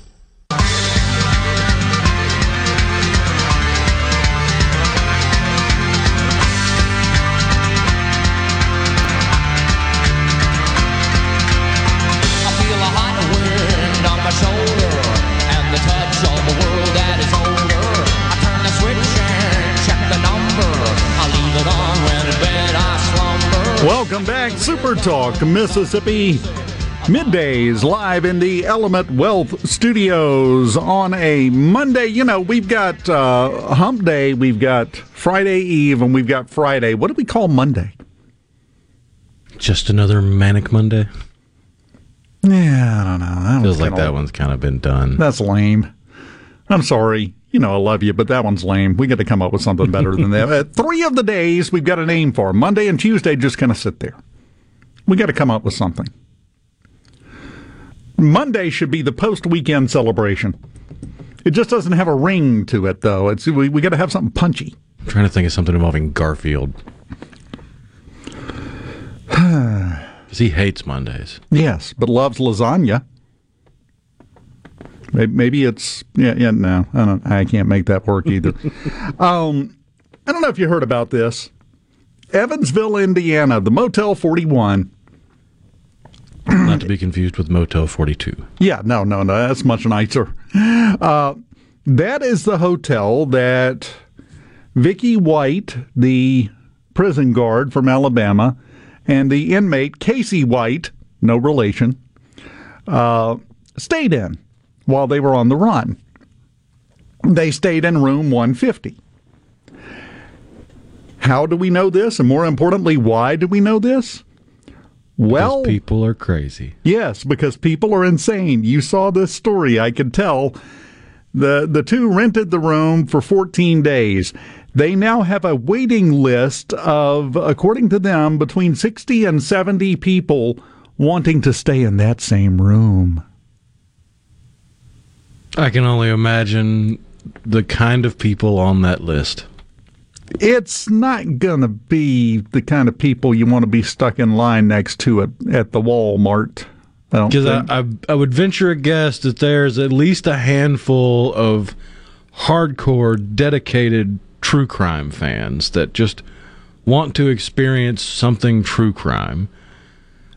Super Talk Mississippi. Middays live in the Element Wealth Studios on a Monday. You know, we've got uh, Hump Day, we've got Friday Eve, and we've got Friday. What do we call Monday? Just another manic Monday. Yeah, I don't know. That Feels like that one's kind of been done. That's lame. I'm sorry. You know, I love you, but that one's lame. We got to come up with something better than that. Uh, three of the days we've got a name for. Monday and Tuesday just kind of sit there. We got to come up with something. Monday should be the post weekend celebration. It just doesn't have a ring to it, though. It's we, we got to have something punchy. I'm trying to think of something involving Garfield. Because he hates Mondays. Yes, but loves lasagna. Maybe, maybe it's yeah yeah no I don't I can't make that work either. um, I don't know if you heard about this. Evansville, Indiana, the Motel 41. Not to be confused with Motel 42. Yeah, no, no, no, that's much nicer. Uh, that is the hotel that Vicky White, the prison guard from Alabama, and the inmate Casey White, no relation, uh, stayed in while they were on the run. They stayed in room 150. How do we know this? And more importantly, why do we know this? Well, people are crazy. Yes, because people are insane. You saw this story, I could tell. The the two rented the room for 14 days. They now have a waiting list of, according to them, between 60 and 70 people wanting to stay in that same room. I can only imagine the kind of people on that list. It's not going to be the kind of people you want to be stuck in line next to at, at the Walmart. Because I, I, I would venture a guess that there's at least a handful of hardcore, dedicated true crime fans that just want to experience something true crime.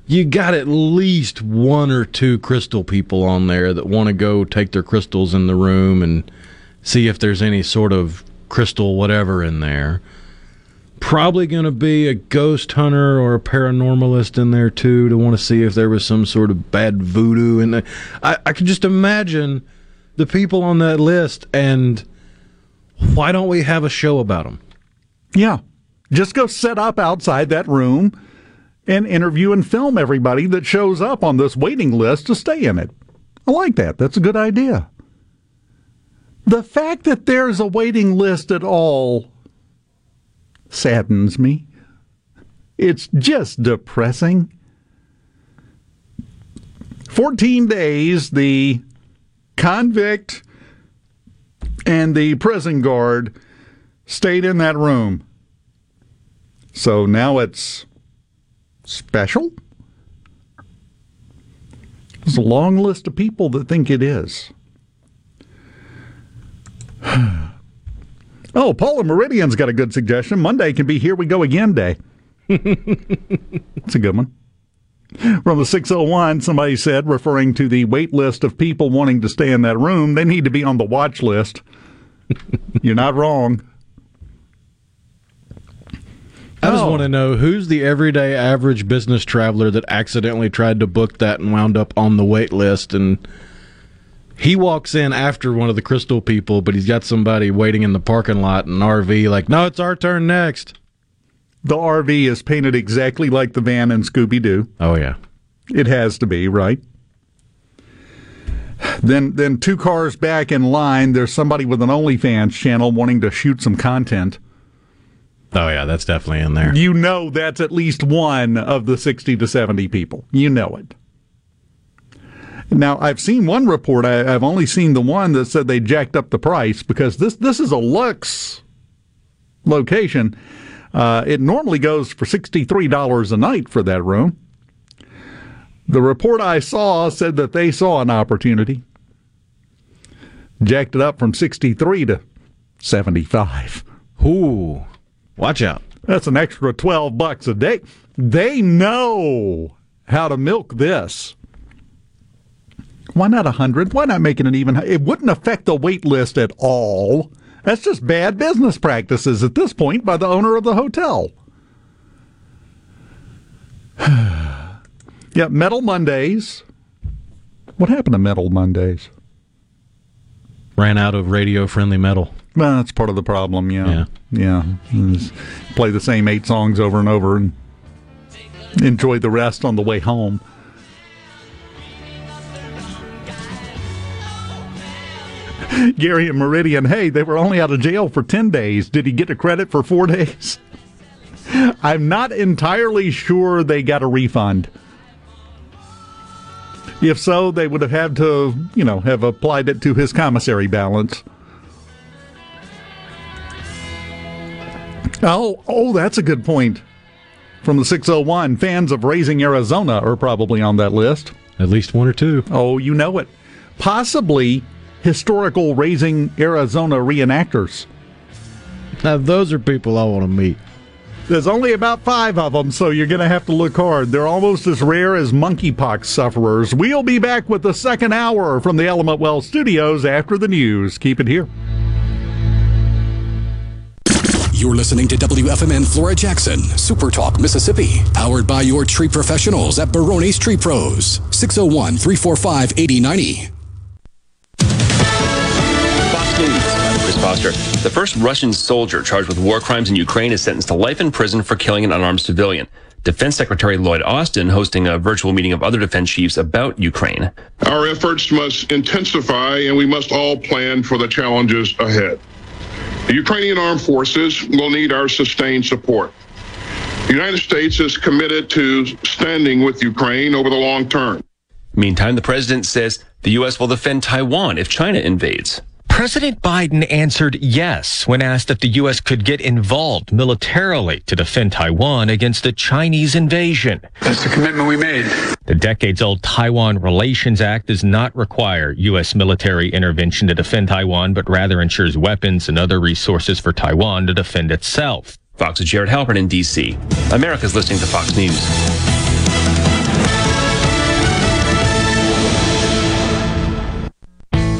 You got at least one or two crystal people on there that want to go take their crystals in the room and see if there's any sort of crystal whatever in there. Probably going to be a ghost hunter or a paranormalist in there too to want to see if there was some sort of bad voodoo there. I, I can just imagine the people on that list and why don't we have a show about them? Yeah. Just go set up outside that room and interview and film everybody that shows up on this waiting list to stay in it. I like that. That's a good idea. The fact that there's a waiting list at all saddens me. It's just depressing. 14 days, the convict and the prison guard stayed in that room. So now it's special? There's a long list of people that think it is. oh, Paula Meridian's got a good suggestion. Monday can be Here We Go Again Day. That's a good one. From the 601, somebody said, referring to the wait list of people wanting to stay in that room, they need to be on the watch list. You're not wrong. I just Oh. want to know who's the everyday average business traveler that accidentally tried to book that and wound up on the wait list and he walks in after one of the crystal people, but he's got somebody waiting in the parking lot in an RV like, "No, it's our turn next." The RV is painted exactly like the van in Scooby Doo. Oh yeah. It has to be, right? Then then two cars back in line, there's somebody with an OnlyFans channel wanting to shoot some content. Oh yeah, that's definitely in there. You know that's at least one of the 60 to 70 people. You know it. Now, I've seen one report. I, I've only seen the one that said they jacked up the price because this this is a Lux location. Uh, it normally goes for sixty-three dollars a night for that room. The report I saw said that they saw an opportunity, jacked it up from sixty-three to seventy-five. Ooh, watch out! That's an extra twelve bucks a day. They know how to milk this. Why not a hundred? Why not making it an even? It wouldn't affect the wait list at all. That's just bad business practices at this point by the owner of the hotel. yeah, Metal Mondays. What happened to Metal Mondays? Ran out of radio friendly metal. Well, that's part of the problem. Yeah, yeah. Just play the same eight songs over and over and enjoy the rest on the way home. Gary and Meridian, hey, they were only out of jail for 10 days. Did he get a credit for four days? I'm not entirely sure they got a refund. If so, they would have had to, you know, have applied it to his commissary balance. Oh, oh, that's a good point. From the 601, fans of Raising Arizona are probably on that list. At least one or two. Oh, you know it. Possibly historical Raising Arizona reenactors. Now, those are people I want to meet. There's only about five of them, so you're going to have to look hard. They're almost as rare as monkeypox sufferers. We'll be back with the second hour from the Element Wealth studios after the news. Keep it here. You're listening to WFMN Flora Jackson, Super Talk, Mississippi, powered by your tree professionals at Barone's Tree Pros, 601 345 8090. I'm Chris Foster. The first Russian soldier charged with war crimes in Ukraine is sentenced to life in prison for killing an unarmed civilian. Defense Secretary Lloyd Austin hosting a virtual meeting of other defense chiefs about Ukraine. Our efforts must intensify and we must all plan for the challenges ahead. The Ukrainian armed forces will need our sustained support. The United States is committed to standing with Ukraine over the long term. Meantime, the president says the U.S. will defend Taiwan if China invades. President Biden answered yes when asked if the U.S. could get involved militarily to defend Taiwan against the Chinese invasion. That's the commitment we made. The decades old Taiwan Relations Act does not require U.S. military intervention to defend Taiwan, but rather ensures weapons and other resources for Taiwan to defend itself. Fox's Jared Halpern in D.C. America's listening to Fox News.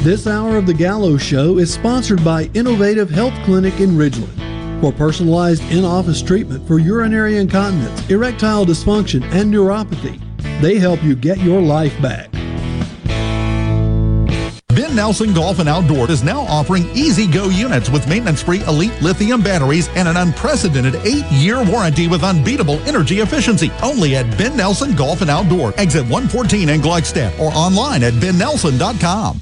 This hour of The Gallo Show is sponsored by Innovative Health Clinic in Ridgeland. For personalized in office treatment for urinary incontinence, erectile dysfunction, and neuropathy, they help you get your life back. Ben Nelson Golf and Outdoor is now offering easy go units with maintenance free elite lithium batteries and an unprecedented eight year warranty with unbeatable energy efficiency. Only at Ben Nelson Golf and Outdoor, exit 114 in Gluckstadt, or online at bennelson.com.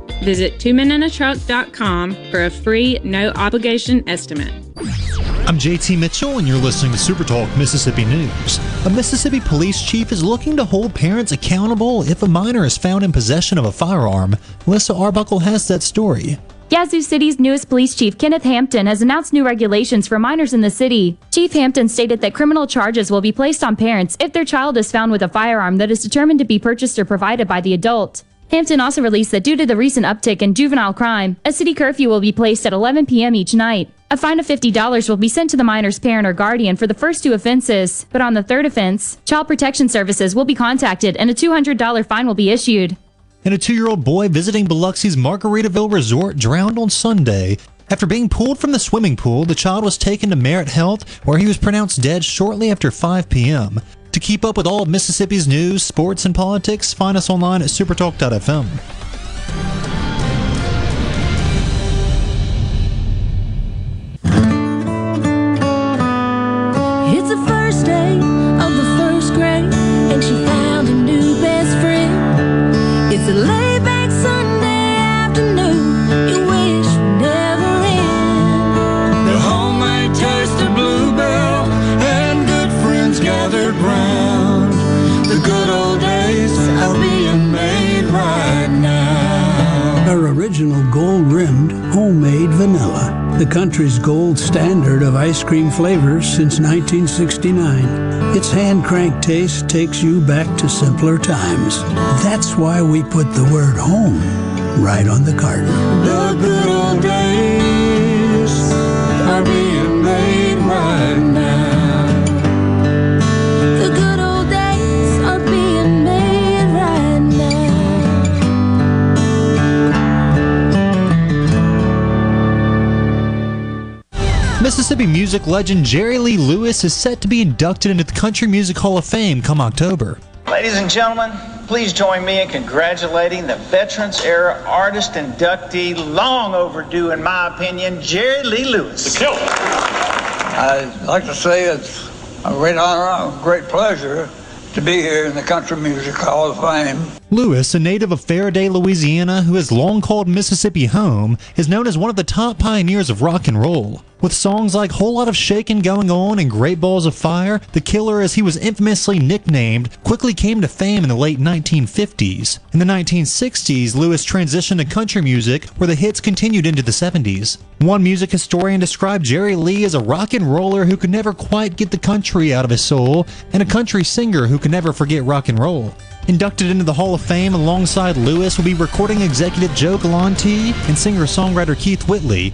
Visit twomeninatruck.com for a free, no obligation estimate. I'm JT Mitchell, and you're listening to Super Talk Mississippi News. A Mississippi police chief is looking to hold parents accountable if a minor is found in possession of a firearm. Melissa Arbuckle has that story. Yazoo City's newest police chief, Kenneth Hampton, has announced new regulations for minors in the city. Chief Hampton stated that criminal charges will be placed on parents if their child is found with a firearm that is determined to be purchased or provided by the adult. Hampton also released that due to the recent uptick in juvenile crime, a city curfew will be placed at 11 p.m. each night. A fine of $50 will be sent to the minor's parent or guardian for the first two offenses, but on the third offense, Child Protection Services will be contacted and a $200 fine will be issued. And a two year old boy visiting Biloxi's Margaritaville Resort drowned on Sunday. After being pulled from the swimming pool, the child was taken to Merit Health, where he was pronounced dead shortly after 5 p.m. To keep up with all of Mississippi's news, sports, and politics, find us online at supertalk.fm. cream flavors since 1969. Its hand crank taste takes you back to simpler times. That's why we put the word home right on the carton. Mississippi music legend Jerry Lee Lewis is set to be inducted into the Country Music Hall of Fame come October. Ladies and gentlemen, please join me in congratulating the Veterans Era Artist Inductee, long overdue in my opinion, Jerry Lee Lewis. The killer. I'd like to say it's a great honor, a great pleasure to be here in the Country Music Hall of Fame. Lewis, a native of Ferriday, Louisiana, who has long called Mississippi home, is known as one of the top pioneers of rock and roll. With songs like Whole Lot of Shakin' Going On and Great Balls of Fire, the killer, as he was infamously nicknamed, quickly came to fame in the late 1950s. In the 1960s, Lewis transitioned to country music, where the hits continued into the 70s. One music historian described Jerry Lee as a rock and roller who could never quite get the country out of his soul, and a country singer who could never forget rock and roll. Inducted into the Hall of Fame alongside Lewis will be recording executive Joe Galante and singer-songwriter Keith Whitley.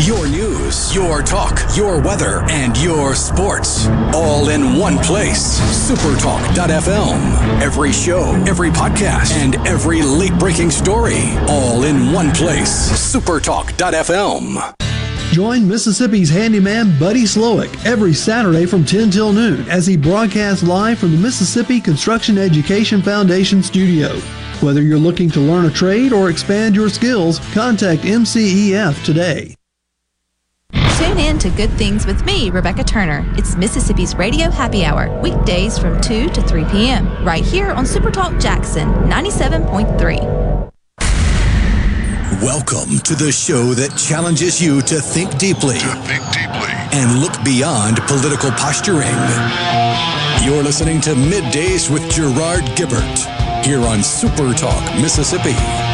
Your news, your talk, your weather, and your sports. All in one place. Supertalk.fm. Every show, every podcast, and every late breaking story. All in one place. Supertalk.fm. Join Mississippi's handyman Buddy Slowick every Saturday from 10 till noon as he broadcasts live from the Mississippi Construction Education Foundation studio. Whether you're looking to learn a trade or expand your skills, contact MCEF today. Tune in to Good Things with me, Rebecca Turner. It's Mississippi's Radio Happy Hour, weekdays from 2 to 3 p.m., right here on Supertalk Jackson 97.3. Welcome to the show that challenges you to think deeply, to think deeply, and look beyond political posturing. You're listening to Middays with Gerard Gibert here on Super Talk, Mississippi.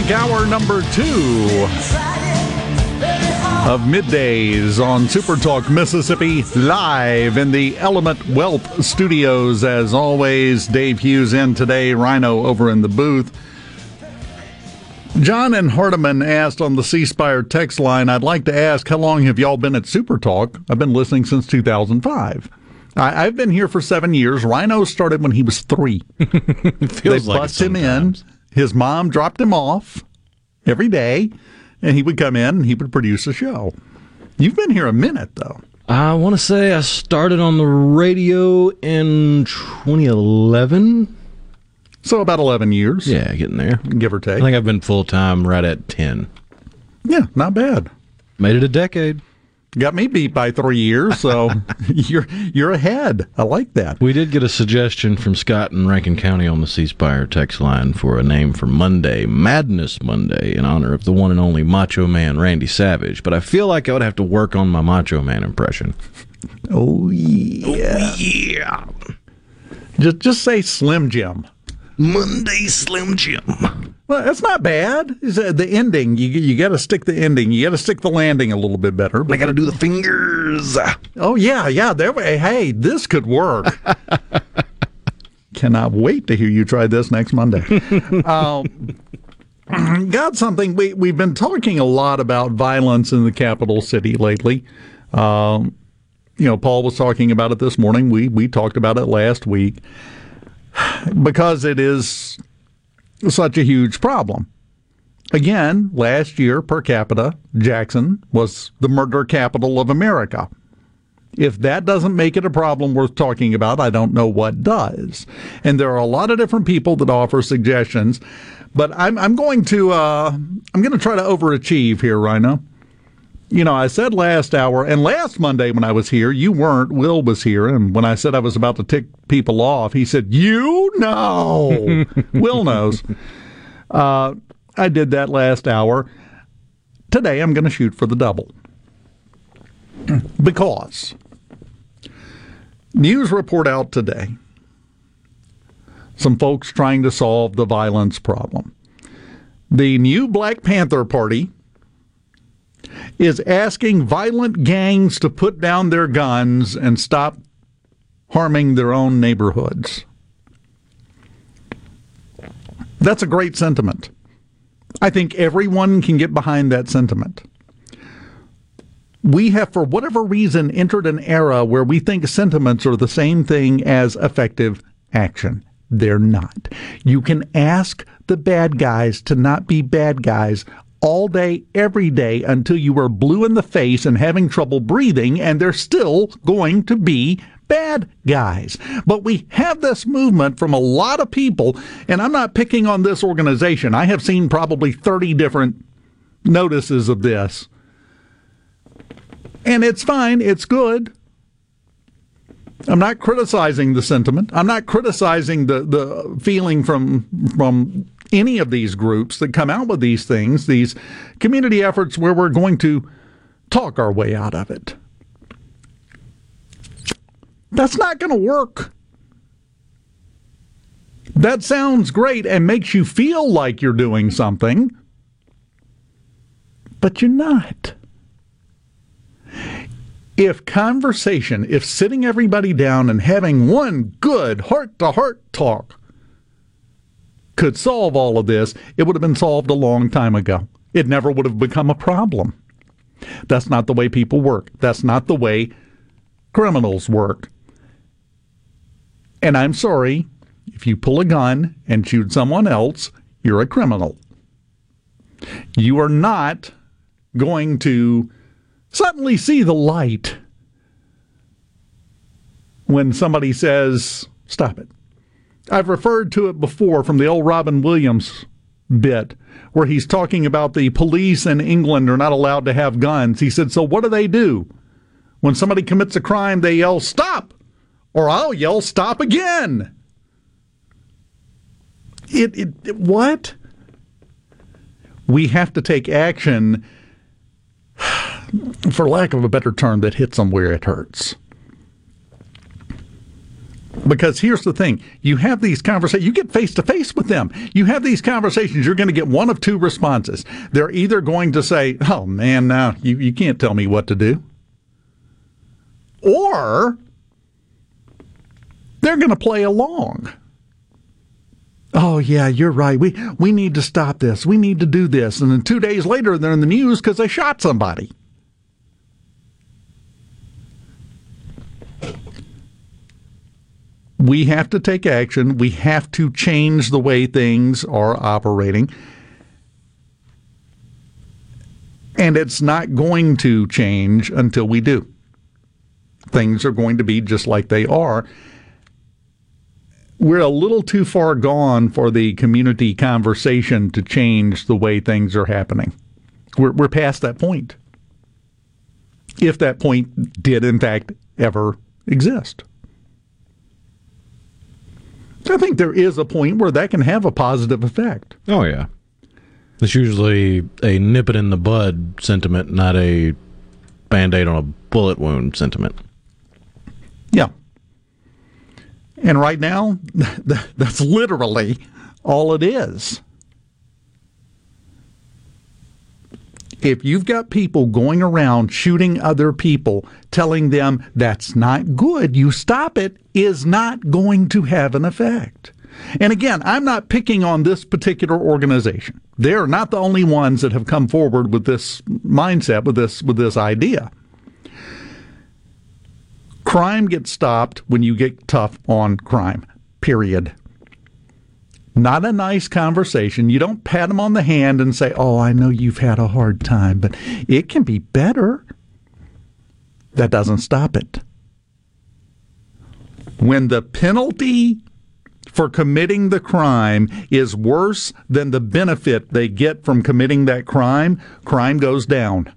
Back, hour number two of middays on Super Talk Mississippi, live in the Element Wealth Studios. As always, Dave Hughes in today, Rhino over in the booth. John and Hardiman asked on the C Spire text line, I'd like to ask, how long have y'all been at Super Talk? I've been listening since 2005. I, have been here for seven years. Rhino started when he was three. they like bust him in. His mom dropped him off every day, and he would come in and he would produce a show. You've been here a minute, though. I want to say I started on the radio in 2011. So about 11 years. Yeah, getting there. Give or take. I think I've been full time right at 10. Yeah, not bad. Made it a decade. Got me beat by three years, so you're you're ahead. I like that. We did get a suggestion from Scott in Rankin County on the C Spire text line for a name for Monday, Madness Monday, in honor of the one and only Macho Man Randy Savage. But I feel like I would have to work on my Macho Man impression. Oh yeah, oh, yeah. Just just say Slim Jim. Monday Slim Jim. Well, that's not bad. The ending, you you got to stick the ending. You got to stick the landing a little bit better. I got to do the fingers. Oh yeah, yeah. There. Hey, this could work. Cannot wait to hear you try this next Monday. um, got something. We we've been talking a lot about violence in the capital city lately. Um, you know, Paul was talking about it this morning. We we talked about it last week because it is such a huge problem. Again, last year per capita, Jackson was the murder capital of America. If that doesn't make it a problem worth talking about, I don't know what does. And there are a lot of different people that offer suggestions, but I'm, I'm going to uh, I'm going to try to overachieve here, Rhino. You know, I said last hour and last Monday when I was here, you weren't. Will was here, and when I said I was about to tick people off, he said, "You know." Will knows. Uh, I did that last hour. Today, I'm going to shoot for the double because news report out today. Some folks trying to solve the violence problem. The new Black Panther Party is asking violent gangs to put down their guns and stop harming their own neighborhoods. That's a great sentiment. I think everyone can get behind that sentiment. We have, for whatever reason, entered an era where we think sentiments are the same thing as effective action. They're not. You can ask the bad guys to not be bad guys all day, every day until you are blue in the face and having trouble breathing, and they're still going to be bad guys. But we have this movement from a lot of people, and I'm not picking on this organization. I have seen probably 30 different notices of this. And it's fine, it's good. I'm not criticizing the sentiment. I'm not criticizing the, the feeling from from any of these groups that come out with these things, these community efforts where we're going to talk our way out of it. That's not going to work. That sounds great and makes you feel like you're doing something, but you're not. If conversation, if sitting everybody down and having one good heart to heart talk could solve all of this, it would have been solved a long time ago. It never would have become a problem. That's not the way people work. That's not the way criminals work. And I'm sorry, if you pull a gun and shoot someone else, you're a criminal. You are not going to suddenly see the light when somebody says, stop it. I've referred to it before from the old Robin Williams bit where he's talking about the police in England are not allowed to have guns. He said, So what do they do? When somebody commits a crime, they yell, Stop! Or I'll yell, Stop again! It, it, it what? We have to take action, for lack of a better term, that hits them where it hurts. Because here's the thing you have these conversations, you get face to face with them. You have these conversations, you're going to get one of two responses. They're either going to say, Oh man, now you, you can't tell me what to do. Or they're going to play along. Oh yeah, you're right. We we need to stop this. We need to do this. And then 2 days later they're in the news cuz they shot somebody. We have to take action. We have to change the way things are operating. And it's not going to change until we do. Things are going to be just like they are. We're a little too far gone for the community conversation to change the way things are happening. We're, we're past that point. If that point did, in fact, ever exist. I think there is a point where that can have a positive effect. Oh yeah, it's usually a nip it in the bud sentiment, not a band aid on a bullet wound sentiment. Yeah. And right now, that's literally all it is. If you've got people going around shooting other people, telling them that's not good, you stop it, is not going to have an effect. And again, I'm not picking on this particular organization. They're not the only ones that have come forward with this mindset, with this with this idea. Crime gets stopped when you get tough on crime. Period. Not a nice conversation. You don't pat them on the hand and say, Oh, I know you've had a hard time, but it can be better. That doesn't stop it. When the penalty for committing the crime is worse than the benefit they get from committing that crime, crime goes down.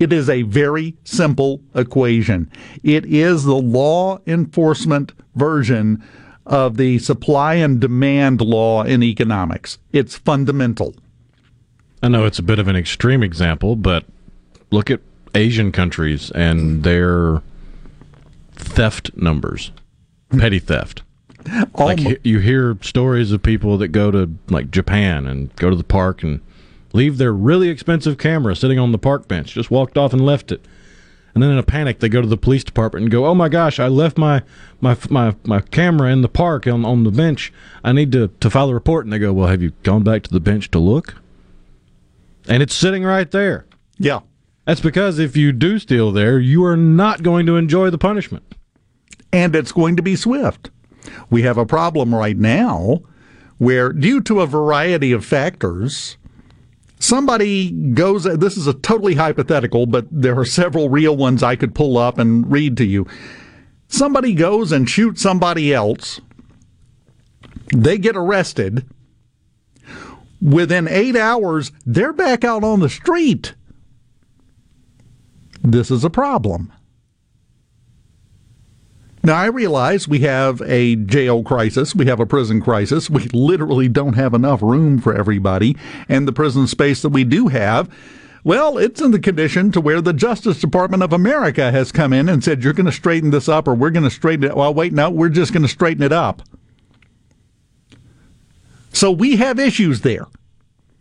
It is a very simple equation. It is the law enforcement version of the supply and demand law in economics. It's fundamental. I know it's a bit of an extreme example, but look at Asian countries and their theft numbers, petty theft. Like you hear stories of people that go to like Japan and go to the park and leave their really expensive camera sitting on the park bench, just walked off and left it and then in a panic they go to the police department and go, "Oh my gosh, I left my my my my camera in the park on on the bench. I need to to file a report." And they go, "Well, have you gone back to the bench to look?" And it's sitting right there. Yeah. That's because if you do steal there, you are not going to enjoy the punishment. And it's going to be swift. We have a problem right now where, due to a variety of factors, somebody goes, this is a totally hypothetical, but there are several real ones I could pull up and read to you. Somebody goes and shoots somebody else, they get arrested. Within eight hours, they're back out on the street. this is a problem. Now, I realize we have a jail crisis, we have a prison crisis. We literally don't have enough room for everybody. And the prison space that we do have, well, it's in the condition to where the Justice Department of America has come in and said, you're going to straighten this up or we're going to straighten it. Well, wait, no, we're just going to straighten it up. So we have issues there.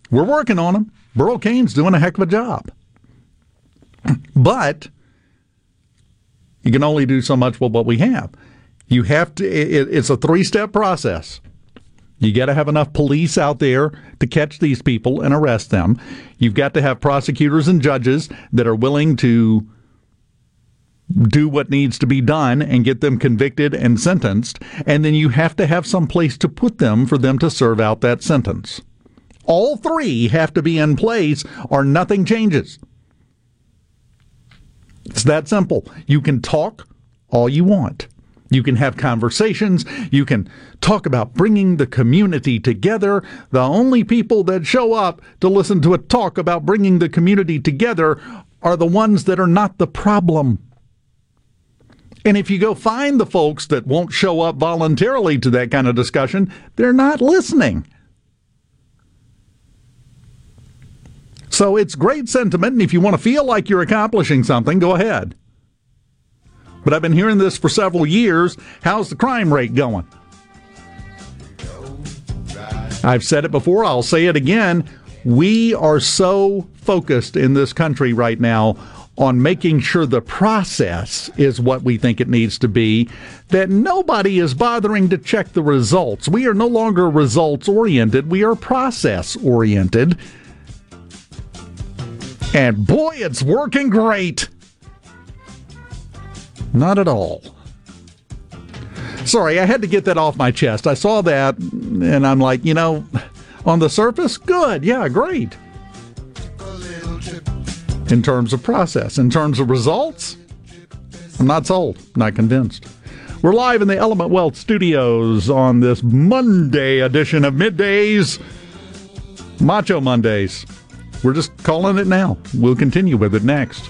We're working on them. Burl Cain's doing a heck of a job. But you can only do so much with what we have. You have to, it, it's a three step process. You got to have enough police out there to catch these people and arrest them. You've got to have prosecutors and judges that are willing to do what needs to be done and get them convicted and sentenced. And then you have to have some place to put them for them to serve out that sentence. All three have to be in place or nothing changes. It's that simple. You can talk all you want. You can have conversations. You can talk about bringing the community together. The only people that show up to listen to a talk about bringing the community together are the ones that are not the problem. And if you go find the folks that won't show up voluntarily to that kind of discussion, they're not listening. So it's great sentiment, and if you want to feel like you're accomplishing something, go ahead. But I've been hearing this for several years. How's the crime rate going? I've said it before, I'll say it again. We are so focused in this country right now on making sure the process is what we think it needs to be that nobody is bothering to check the results. We are no longer results oriented, we are process oriented. And boy, it's working great. Not at all. Sorry, I had to get that off my chest. I saw that and I'm like, you know, on the surface, good. Yeah, great. In terms of process, in terms of results, I'm not sold, not convinced. We're live in the Element Wealth studios on this Monday edition of Middays, Macho Mondays. We're just calling it now. We'll continue with it next.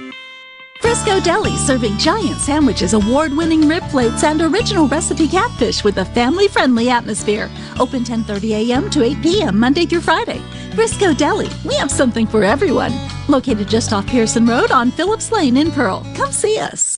Frisco Deli serving giant sandwiches, award winning rib plates, and original recipe catfish with a family friendly atmosphere. Open 10:30 a.m. to 8 p.m. Monday through Friday. Frisco Deli, we have something for everyone. Located just off Pearson Road on Phillips Lane in Pearl. Come see us.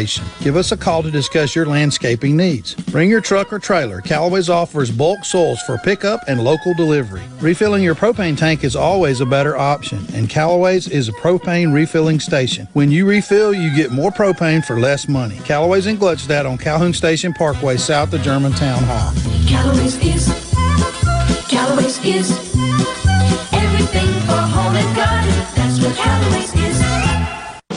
Give us a call to discuss your landscaping needs. Bring your truck or trailer. Callaway's offers bulk soils for pickup and local delivery. Refilling your propane tank is always a better option, and Callaway's is a propane refilling station. When you refill, you get more propane for less money. Callaway's in Gluckstadt on Calhoun Station Parkway, south of Germantown Hall. Callaway's is, Callaway's is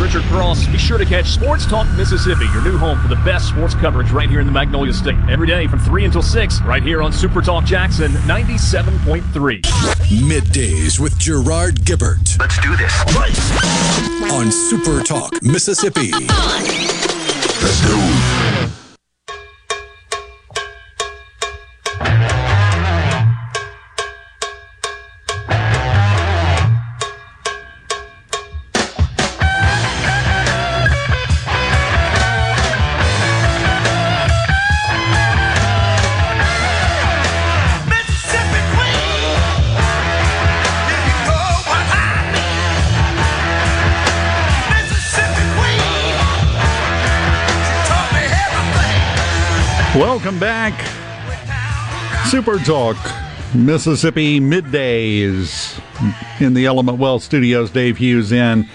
Hey, it's Richard Cross. Be sure to catch Sports Talk Mississippi, your new home for the best sports coverage right here in the Magnolia State. Every day from 3 until 6, right here on Super Talk Jackson 97.3. Middays with Gerard Gibert. Let's do this. On Super Talk, Mississippi. Let's go. Welcome back. Super Talk, Mississippi middays in the Element Wealth studios. Dave Hughes in.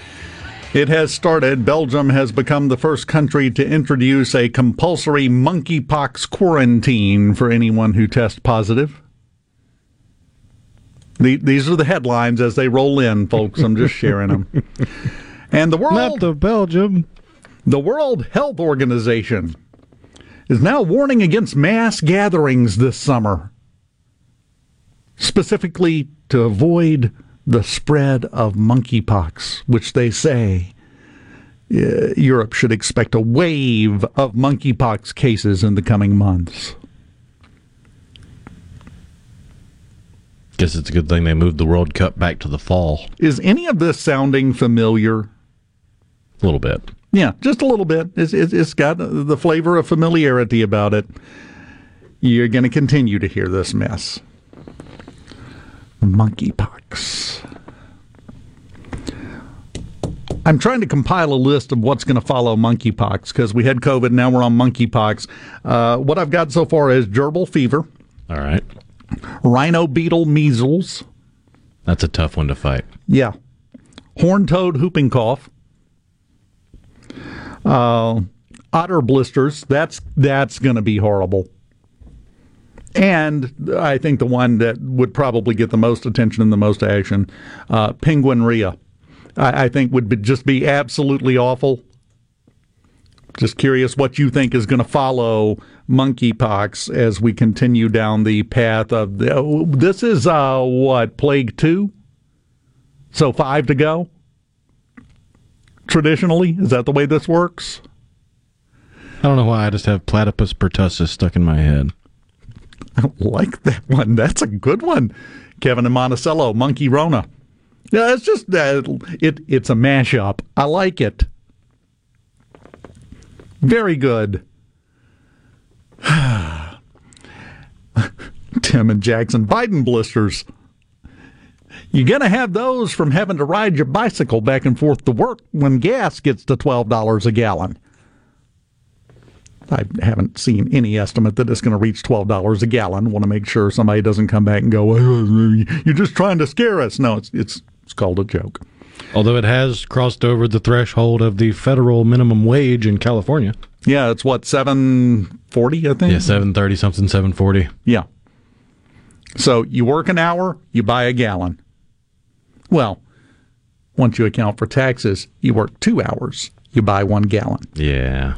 It has started. Belgium has become the first country to introduce a compulsory monkeypox quarantine for anyone who tests positive. The, these are the headlines as they roll in, folks. I'm just sharing them. And the world, Not the Belgium. the World Health Organization is now warning against mass gatherings this summer, specifically to avoid the spread of monkeypox, which they say uh, Europe should expect a wave of monkeypox cases in the coming months. Guess it's a good thing they moved the World Cup back to the fall. Is any of this sounding familiar? A little bit. Yeah, just a little bit. It's, it's, it's got the flavor of familiarity about it. You're going to continue to hear this mess. Monkeypox. I'm trying to compile a list of what's going to follow monkeypox because we had COVID, now we're on monkeypox. Uh, what I've got so far is gerbil fever. All right. Rhino beetle measles. That's a tough one to fight. Yeah. Horn toad whooping cough. Uh, otter blisters. That's that's going to be horrible. And I think the one that would probably get the most attention and the most action, uh, penguinria. I, I think would be, just be absolutely awful. Just curious what you think is going to follow monkeypox as we continue down the path of the, this is uh, what plague two, so five to go. Traditionally, is that the way this works? I don't know why I just have platypus pertussis stuck in my head. I like that one. That's a good one. Kevin and Monticello, Monkey Rona. Yeah, it's just that it. It's a mashup. I like it. Very good. Tim and Jackson Biden blisters. You're going to have those from having to ride your bicycle back and forth to work when gas gets to $12 a gallon. I haven't seen any estimate that it's going to reach $12 a gallon. Want to make sure somebody doesn't come back and go, "You're just trying to scare us." No, it's it's it's called a joke. Although it has crossed over the threshold of the federal minimum wage in California. Yeah, it's what seven forty, I think. Yeah, seven thirty something, seven forty. Yeah. So you work an hour, you buy a gallon. Well, once you account for taxes, you work two hours, you buy one gallon. Yeah.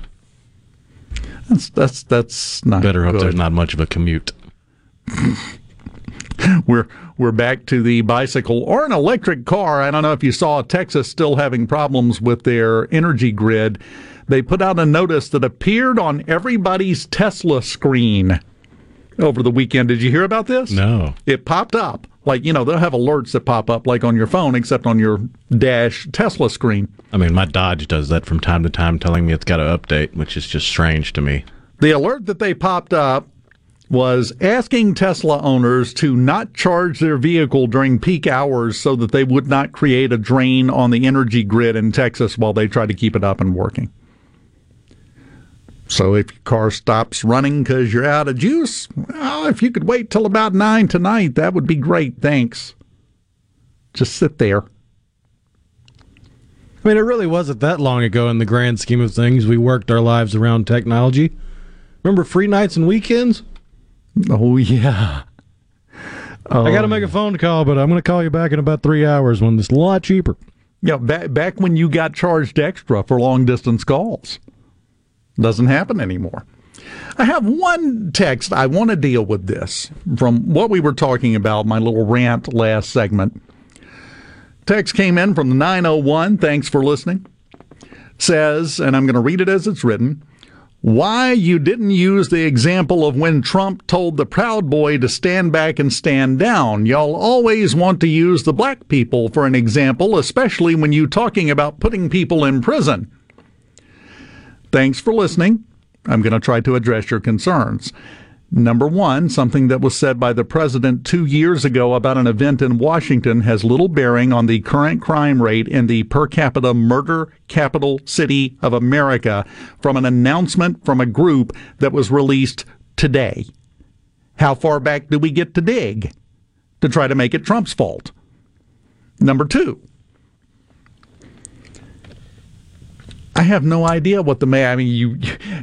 That's that's that's not Better hope good. there's not much of a commute. we're we're back to the bicycle or an electric car. I don't know if you saw Texas still having problems with their energy grid. They put out a notice that appeared on everybody's Tesla screen over the weekend. Did you hear about this? No. It popped up Like, you know, they'll have alerts that pop up like on your phone, except on your dash Tesla screen. I mean, my Dodge does that from time to time, telling me it's got to update, which is just strange to me. The alert that they popped up was asking Tesla owners to not charge their vehicle during peak hours so that they would not create a drain on the energy grid in Texas while they try to keep it up and working. So if your car stops running because you're out of juice, well, if you could wait till about nine tonight, that would be great. Thanks. Just sit there. I mean, it really wasn't that long ago in the grand scheme of things. We worked our lives around technology. Remember free nights and weekends? Oh, yeah. I got to make a phone call, but I'm going to call you back in about three hours when it's a lot cheaper. Yeah, back, back when you got charged extra for long distance calls. Doesn't happen anymore. I have one text. I want to deal with this from what we were talking about, my little rant last segment. Text came in from the 901. Thanks for listening. Says, and I'm going to read it as it's written why you didn't use the example of when Trump told the Proud Boy to stand back and stand down. Y'all always want to use the black people for an example, especially when you talking about putting people in prison. Thanks for listening. I'm going to try to address your concerns. Number one, something that was said by the president two years ago about an event in Washington has little bearing on the current crime rate in the per capita murder capital city of America from an announcement from a group that was released today. How far back do we get to dig to try to make it Trump's fault? Number two, I have no idea what the I mean, you.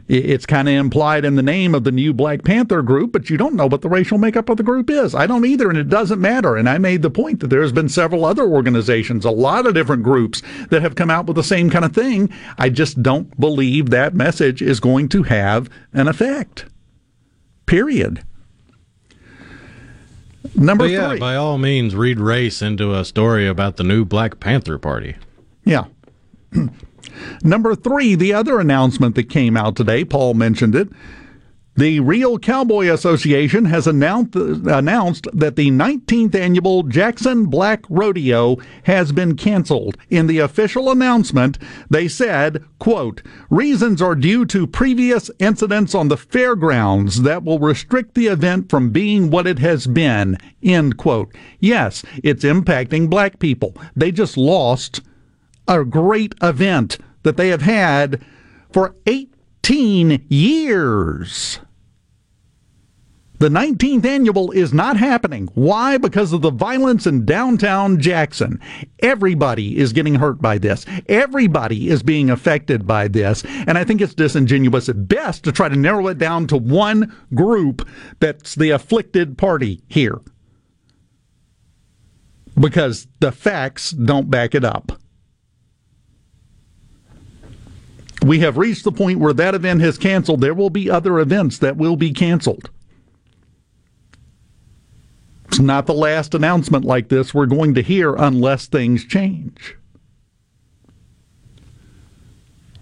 It's kind of implied in the name of the new Black Panther group, but you don't know what the racial makeup of the group is. I don't either, and it doesn't matter. And I made the point that there's been several other organizations, a lot of different groups that have come out with the same kind of thing. I just don't believe that message is going to have an effect. Period. Number But yeah, three. by all means, read race into a story about the new Black Panther Party. Yeah. Number three, the other announcement that came out today, Paul mentioned it. The Real Cowboy Association has announced, announced that the 19th annual Jackson Black Rodeo has been canceled. In the official announcement, they said, quote, reasons are due to previous incidents on the fairgrounds that will restrict the event from being what it has been, end quote. Yes, it's impacting black people. They just lost a great event that they have had for 18 years. The 19th annual is not happening. Why? Because of the violence in downtown Jackson. Everybody is getting hurt by this. Everybody is being affected by this. And I think it's disingenuous at best to try to narrow it down to one group that's the afflicted party here. Because the facts don't back it up. We have reached the point where that event has canceled. There will be other events that will be canceled. It's not the last announcement like this we're going to hear unless things change.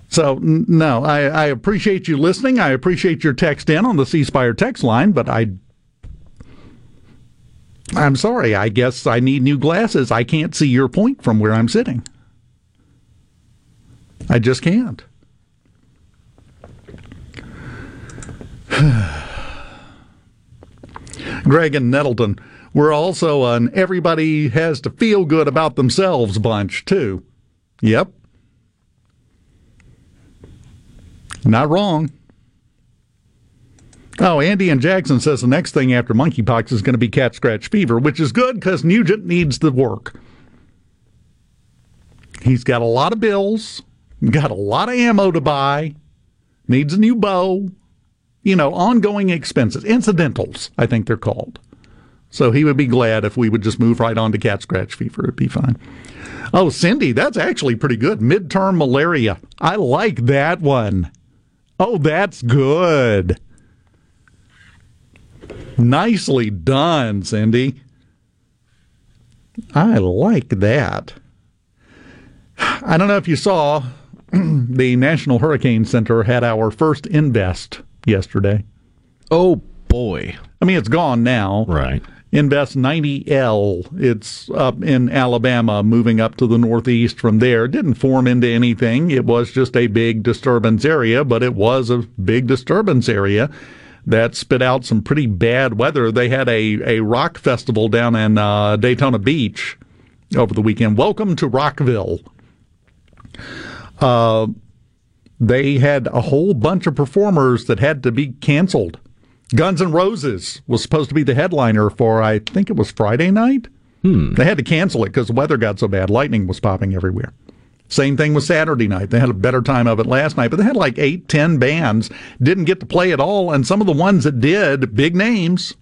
So, no, I, I appreciate you listening. I appreciate your text in on the C Spire text line, but I. I'm sorry. I guess I need new glasses. I can't see your point from where I'm sitting. I just can't. Greg and Nettleton. We're also an everybody has to feel good about themselves bunch, too. Yep. Not wrong. Oh, Andy and Jackson says the next thing after monkeypox is going to be cat scratch fever, which is good because Nugent needs the work. He's got a lot of bills, got a lot of ammo to buy, needs a new bow, you know, ongoing expenses, incidentals, I think they're called. So he would be glad if we would just move right on to cat scratch fever. It'd be fine. Oh, Cindy, that's actually pretty good. Midterm malaria. I like that one. Oh, that's good. Nicely done, Cindy. I like that. I don't know if you saw the National Hurricane Center had our first invest yesterday. Oh boy. I mean it's gone now. Right. Invest 90L. It's up in Alabama, moving up to the northeast from there. Didn't form into anything. It was just a big disturbance area, but it was a big disturbance area that spit out some pretty bad weather. They had a, a rock festival down in uh, Daytona Beach over the weekend. Welcome to Rockville. Uh, they had a whole bunch of performers that had to be canceled. Guns N' Roses was supposed to be the headliner for, I think it was Friday night. Hmm. They had to cancel it because the weather got so bad. Lightning was popping everywhere. Same thing with Saturday night. They had a better time of it last night, but they had like eight, ten bands, didn't get to play at all. And some of the ones that did, big names,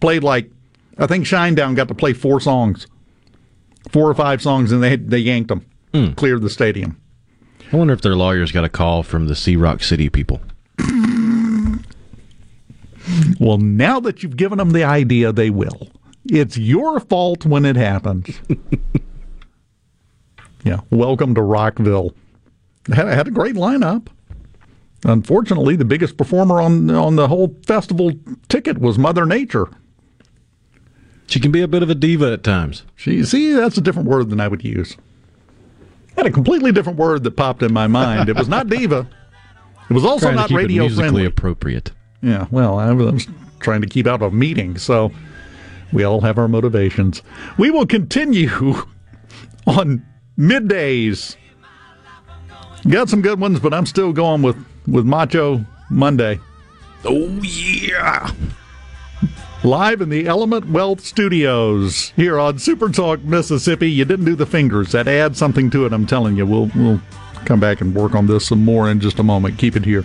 played like, I think Shinedown got to play four songs, four or five songs, and they, they yanked them, Hmm. cleared the stadium. I wonder if their lawyers got a call from the Sea Rock City people. Well, now that you've given them the idea, they will. It's your fault when it happens. yeah, welcome to Rockville. Had, had a great lineup. Unfortunately, the biggest performer on on the whole festival ticket was Mother Nature. She can be a bit of a diva at times. She see, that's a different word than I would use. Had a completely different word that popped in my mind. It was not diva. It was also Trying to not keep it radio musically friendly. appropriate. Yeah, well, I was trying to keep out of meeting, so we all have our motivations. We will continue on middays. Got some good ones, but I'm still going with with Macho Monday. Oh yeah. Live in the Element Wealth Studios here on Super Talk Mississippi. You didn't do the fingers. That adds something to it, I'm telling you. We'll we'll come back and work on this some more in just a moment. Keep it here.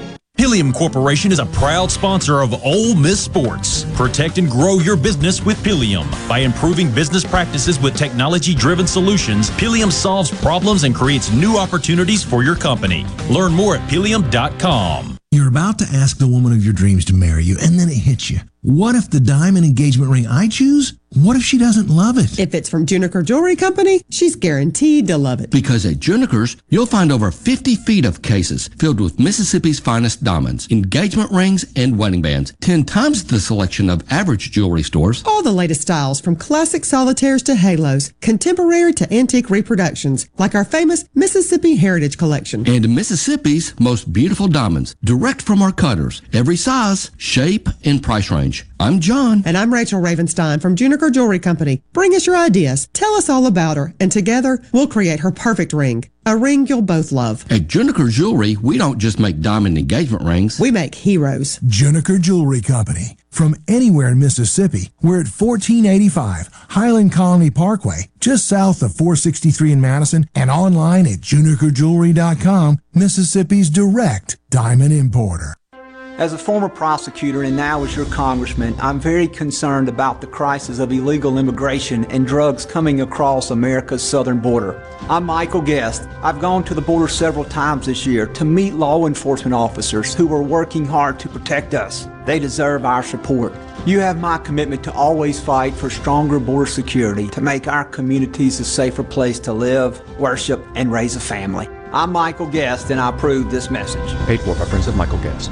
Pilium Corporation is a proud sponsor of Ole Miss Sports. Protect and grow your business with Pilium. By improving business practices with technology driven solutions, Pilium solves problems and creates new opportunities for your company. Learn more at pilium.com. You're about to ask the woman of your dreams to marry you, and then it hits you. What if the diamond engagement ring I choose? What if she doesn't love it? If it's from Juniker Jewelry Company, she's guaranteed to love it. Because at Juniker's, you'll find over 50 feet of cases filled with Mississippi's finest diamonds, engagement rings, and wedding bands. 10 times the selection of average jewelry stores. All the latest styles from classic solitaires to halos, contemporary to antique reproductions, like our famous Mississippi Heritage Collection. And Mississippi's most beautiful diamonds, direct from our cutters. Every size, shape, and price range. I'm John. And I'm Rachel Ravenstein from Juniker Jewelry Company. Bring us your ideas. Tell us all about her, and together we'll create her perfect ring. A ring you'll both love. At Juniker Jewelry, we don't just make diamond engagement rings. We make heroes. Juniker Jewelry Company. From anywhere in Mississippi, we're at 1485 Highland Colony Parkway, just south of 463 in Madison, and online at junikerjewelry.com, Mississippi's direct diamond importer. As a former prosecutor and now as your congressman, I'm very concerned about the crisis of illegal immigration and drugs coming across America's southern border. I'm Michael Guest. I've gone to the border several times this year to meet law enforcement officers who are working hard to protect us. They deserve our support. You have my commitment to always fight for stronger border security to make our communities a safer place to live, worship, and raise a family. I'm Michael Guest and I approve this message. Paid for by Friends of Michael Guest.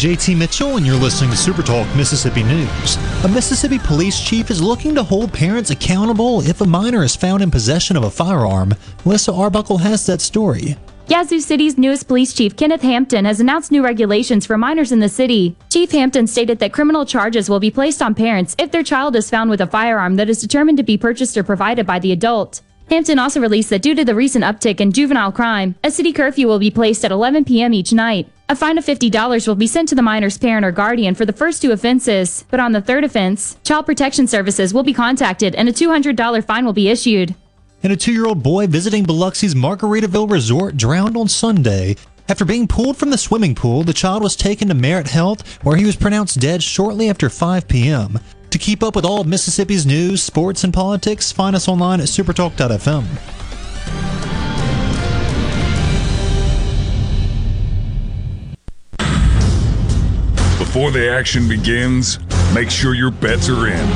JT Mitchell, and you're listening to Super Talk Mississippi News. A Mississippi police chief is looking to hold parents accountable if a minor is found in possession of a firearm. Melissa Arbuckle has that story. Yazoo City's newest police chief, Kenneth Hampton, has announced new regulations for minors in the city. Chief Hampton stated that criminal charges will be placed on parents if their child is found with a firearm that is determined to be purchased or provided by the adult. Hampton also released that due to the recent uptick in juvenile crime, a city curfew will be placed at 11 p.m. each night. A fine of $50 will be sent to the minor's parent or guardian for the first two offenses, but on the third offense, Child Protection Services will be contacted and a $200 fine will be issued. And a two year old boy visiting Biloxi's Margaritaville Resort drowned on Sunday. After being pulled from the swimming pool, the child was taken to Merit Health, where he was pronounced dead shortly after 5 p.m. To keep up with all of Mississippi's news, sports, and politics, find us online at supertalk.fm. Before the action begins, make sure your bets are in.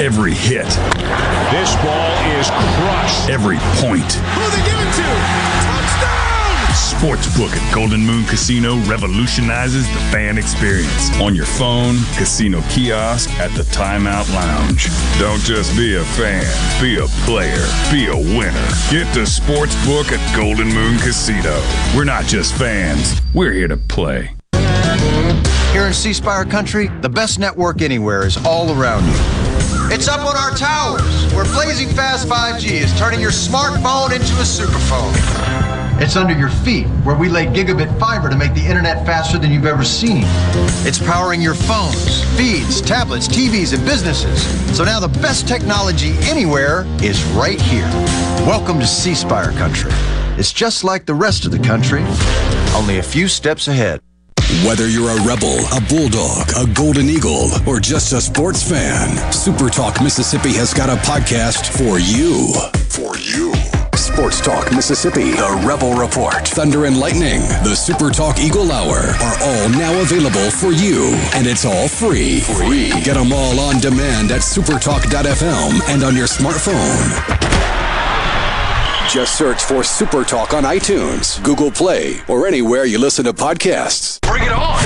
Every hit. This ball is crushed. Every point. Sportsbook at Golden Moon Casino revolutionizes the fan experience. On your phone, casino kiosk, at the timeout lounge. Don't just be a fan, be a player, be a winner. Get the Sportsbook at Golden Moon Casino. We're not just fans, we're here to play. Here in C Spire country, the best network anywhere is all around you. It's up on our towers, where blazing fast 5G is turning your smartphone into a superphone. It's under your feet, where we lay gigabit fiber to make the internet faster than you've ever seen. It's powering your phones, feeds, tablets, TVs, and businesses. So now the best technology anywhere is right here. Welcome to C Spire country. It's just like the rest of the country, only a few steps ahead. Whether you're a rebel, a bulldog, a golden eagle, or just a sports fan, Super Talk Mississippi has got a podcast for you. For you. Sports Talk Mississippi, The Rebel Report, Thunder and Lightning, The Super Talk Eagle Hour are all now available for you. And it's all free. Free. Get them all on demand at supertalk.fm and on your smartphone. Just search for Super Talk on iTunes, Google Play, or anywhere you listen to podcasts. Bring it on!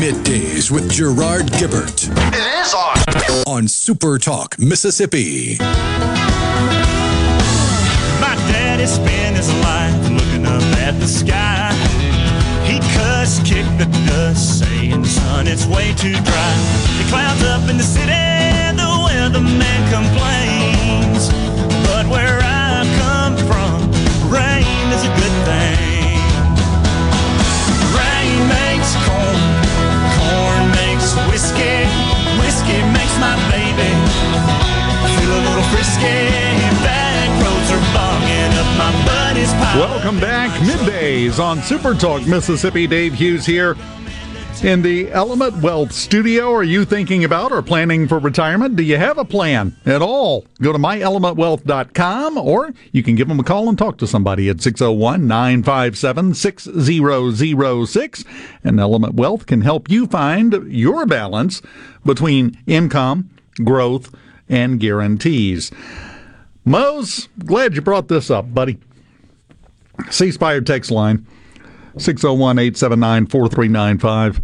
Middays with Gerard Gibert. It is on! On Super Talk, Mississippi. My daddy spent his life looking up at the sky. He cussed, kicked the dust, saying, son, it's way too dry. The clouds up in the city, the weatherman complains. But where I come from, rain is a good thing. Rain makes corn, corn makes whiskey, whiskey makes my baby feel a little frisky. Welcome back, middays on Super Talk Mississippi. Dave Hughes here in the Element Wealth Studio. Are you thinking about or planning for retirement? Do you have a plan at all? Go to myelementwealth.com or you can give them a call and talk to somebody at 601 957 6006. And Element Wealth can help you find your balance between income, growth, and guarantees. Mose, glad you brought this up, buddy. C Spire text line 601 879 4395.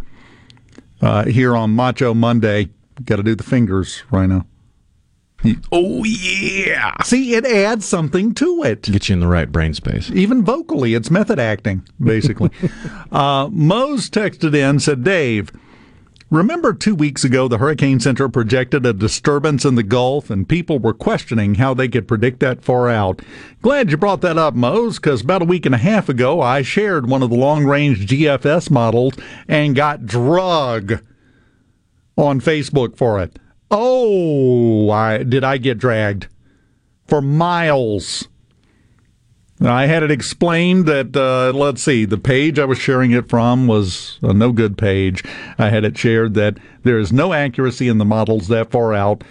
Uh, Here on Macho Monday, got to do the fingers right now. Oh, yeah. See, it adds something to it. Get you in the right brain space. Even vocally, it's method acting, basically. uh, Mose texted in, said, Dave, remember two weeks ago the Hurricane Center projected a disturbance in the Gulf and people were questioning how they could predict that far out. Glad you brought that up, Mose, because about a week and a half ago I shared one of the long range GFS models and got drug on Facebook for it. Oh, I, did I get dragged for miles? I had it explained that, uh, let's see, the page I was sharing it from was a no good page. I had it shared that there is no accuracy in the models that far out.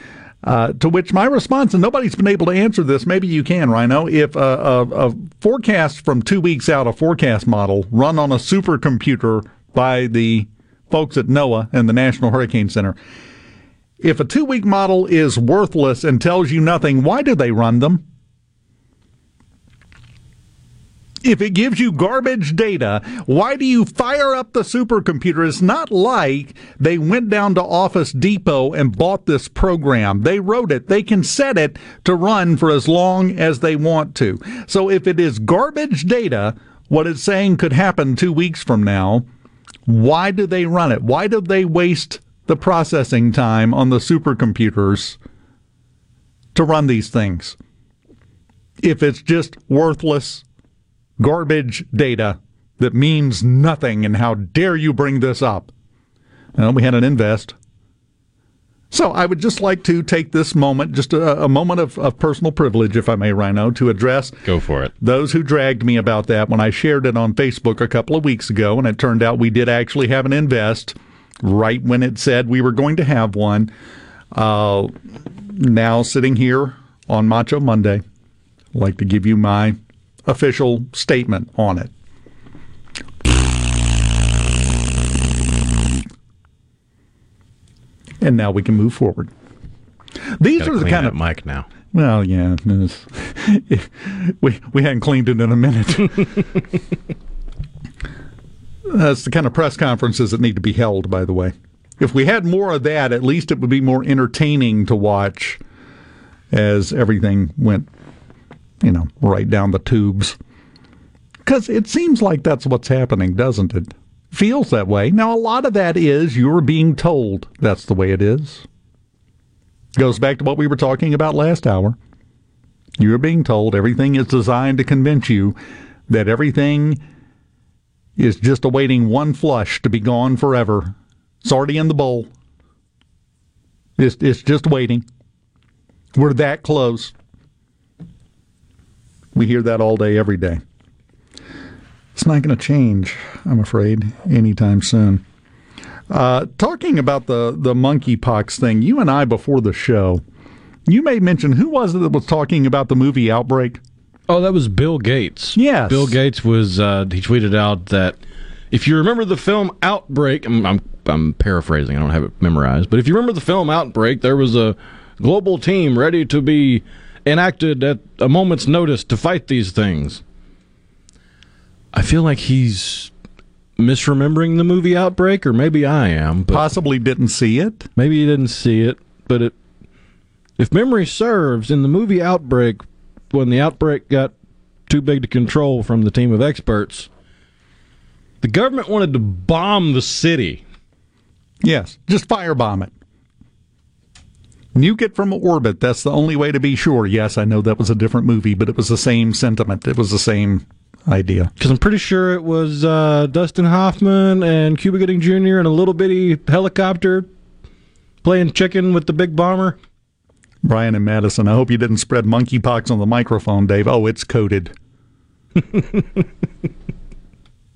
Uh, to which my response, and nobody's been able to answer this, maybe you can, Rhino. If a, a, a forecast from two weeks out, a forecast model run on a supercomputer by the folks at NOAA and the National Hurricane Center, if a two week model is worthless and tells you nothing, why do they run them? If it gives you garbage data, why do you fire up the supercomputer? It's not like they went down to Office Depot and bought this program. They wrote it. They can set it to run for as long as they want to. So if it is garbage data, what it's saying could happen two weeks from now, why do they run it? Why do they waste the processing time on the supercomputers to run these things? If it's just worthless garbage data that means nothing, and how dare you bring this up? Well, we had an invest. So I would just like to take this moment, just a, a moment of, of, personal privilege, if I may, Rhino, to address go for it those who dragged me about that when I shared it on Facebook a couple of weeks ago, and it turned out we did actually have an invest right when it said we were going to have one. Uh, now sitting here on Macho Monday, I'd like to give you my official statement on it. And now we can move forward. These Gotta are the kind of mic now. Well, yeah, we we hadn't cleaned it in a minute. That's the kind of press conferences that need to be held. By the way, if we had more of that, at least it would be more entertaining to watch as everything went, you know, right down the tubes. Because it seems like that's what's happening, doesn't it? Feels that way. Now, a lot of that is you're being told that's the way it is. Goes back to what we were talking about last hour. You're being told everything is designed to convince you that everything is just awaiting one flush to be gone forever. It's already in the bowl. It's, it's just waiting. We're that close. We hear that all day, every day. It's not going to change, I'm afraid, anytime soon. Uh, talking about the, the monkeypox thing, you and I before the show, you may mention who was it that was talking about the movie Outbreak? Oh, that was Bill Gates. Yes. Bill Gates was, uh, he tweeted out that if you remember the film Outbreak, I'm, I'm, I'm paraphrasing, I don't have it memorized, but if you remember the film Outbreak, there was a global team ready to be enacted at a moment's notice to fight these things. I feel like he's misremembering the movie Outbreak, or maybe I am. But Possibly didn't see it. Maybe he didn't see it, but it, if memory serves, in the movie Outbreak, when the outbreak got too big to control from the team of experts, the government wanted to bomb the city. Yes, just firebomb it. Nuke it from orbit. That's the only way to be sure. Yes, I know that was a different movie, but it was the same sentiment. It was the same idea. Because I'm pretty sure it was uh, Dustin Hoffman and Cuba Gooding Jr. in a little bitty helicopter playing chicken with the big bomber. Brian and Madison, I hope you didn't spread monkeypox on the microphone, Dave. Oh, it's coated.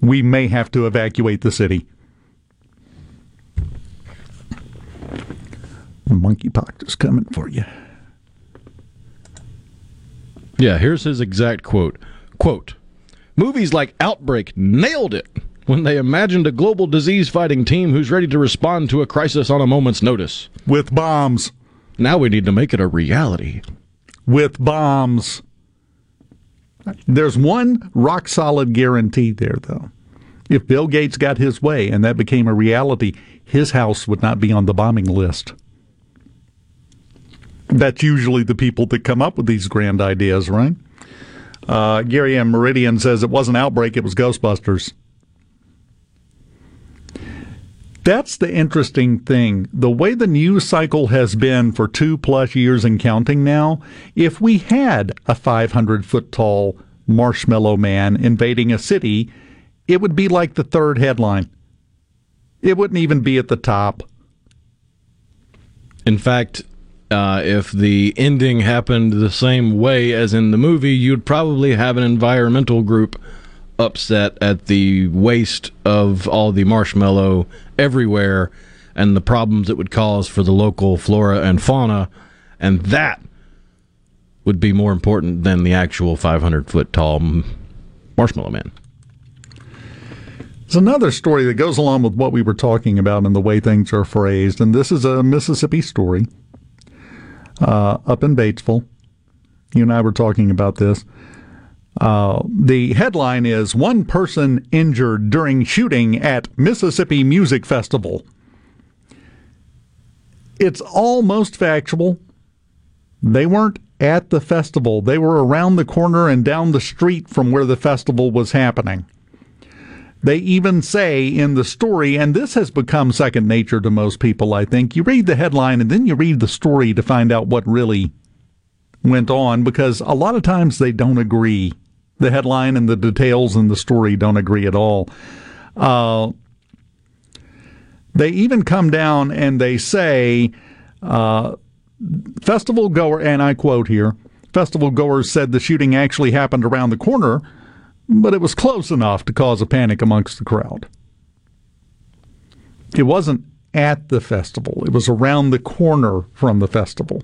we may have to evacuate the city. Monkeypox is coming for you. Yeah, here's his exact quote. Quote, Movies like Outbreak nailed it when they imagined a global disease fighting team who's ready to respond to a crisis on a moment's notice. With bombs. Now we need to make it a reality. With bombs. There's one rock solid guarantee there, though. If Bill Gates got his way and that became a reality, his house would not be on the bombing list. That's usually the people that come up with these grand ideas, right? Uh, Gary M. Meridian says it wasn't Outbreak, it was Ghostbusters. That's the interesting thing. The way the news cycle has been for two plus years and counting now, if we had a 500 foot tall marshmallow man invading a city, it would be like the third headline. It wouldn't even be at the top. In fact, uh, if the ending happened the same way as in the movie, you'd probably have an environmental group upset at the waste of all the marshmallow everywhere and the problems it would cause for the local flora and fauna And that would be more important than the actual 500 foot tall marshmallow man. There's another story that goes along with what we were talking about and the way things are phrased, and this is a Mississippi story uh, up in Batesville. You and I were talking about this. Uh, the headline is One Person Injured During Shooting at Mississippi Music Festival. It's almost factual. They weren't at the festival, they were around the corner and down the street from where the festival was happening. They even say in the story, and this has become second nature to most people, I think. You read the headline and then you read the story to find out what really went on because a lot of times they don't agree. The headline and the details in the story don't agree at all. Uh, they even come down and they say, uh, festival goer, and I quote here, festival goers said the shooting actually happened around the corner, but it was close enough to cause a panic amongst the crowd. It wasn't at the festival, it was around the corner from the festival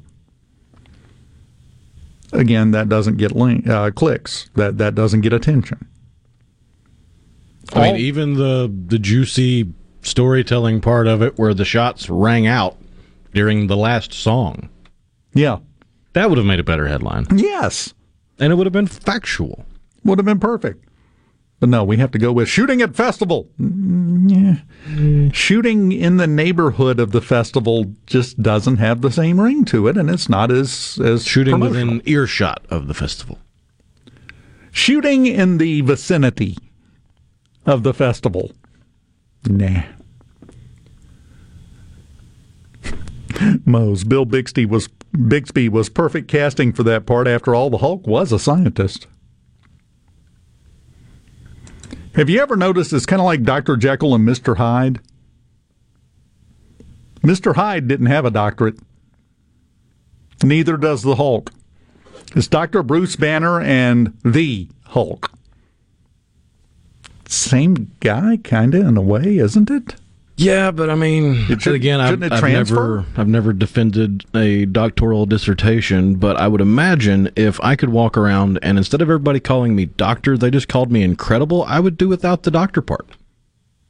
again, that doesn't get link, uh, clicks. That that doesn't get attention. I mean, even the the juicy storytelling part of it, where the shots rang out during the last song, yeah, that would have made a better headline. Yes, and it would have been factual. Would have been perfect. But no, we have to go with shooting at festival. Mm, yeah. Shooting in the neighborhood of the festival just doesn't have the same ring to it, and it's not as as shooting within earshot of the festival. Shooting in the vicinity of the festival. Nah. Mose Bill Bixby was Bixby was perfect casting for that part. After all, the Hulk was a scientist. Have you ever noticed it's kind of like Dr. Jekyll and Mr. Hyde? Mr. Hyde didn't have a doctorate. Neither does the Hulk. It's Dr. Bruce Banner and the Hulk. Same guy, kind of, in a way, isn't it? Yeah, but I mean, it should, again, I've, I've never, I've never defended a doctoral dissertation, but I would imagine if I could walk around and instead of everybody calling me doctor, they just called me incredible, I would do without the doctor part.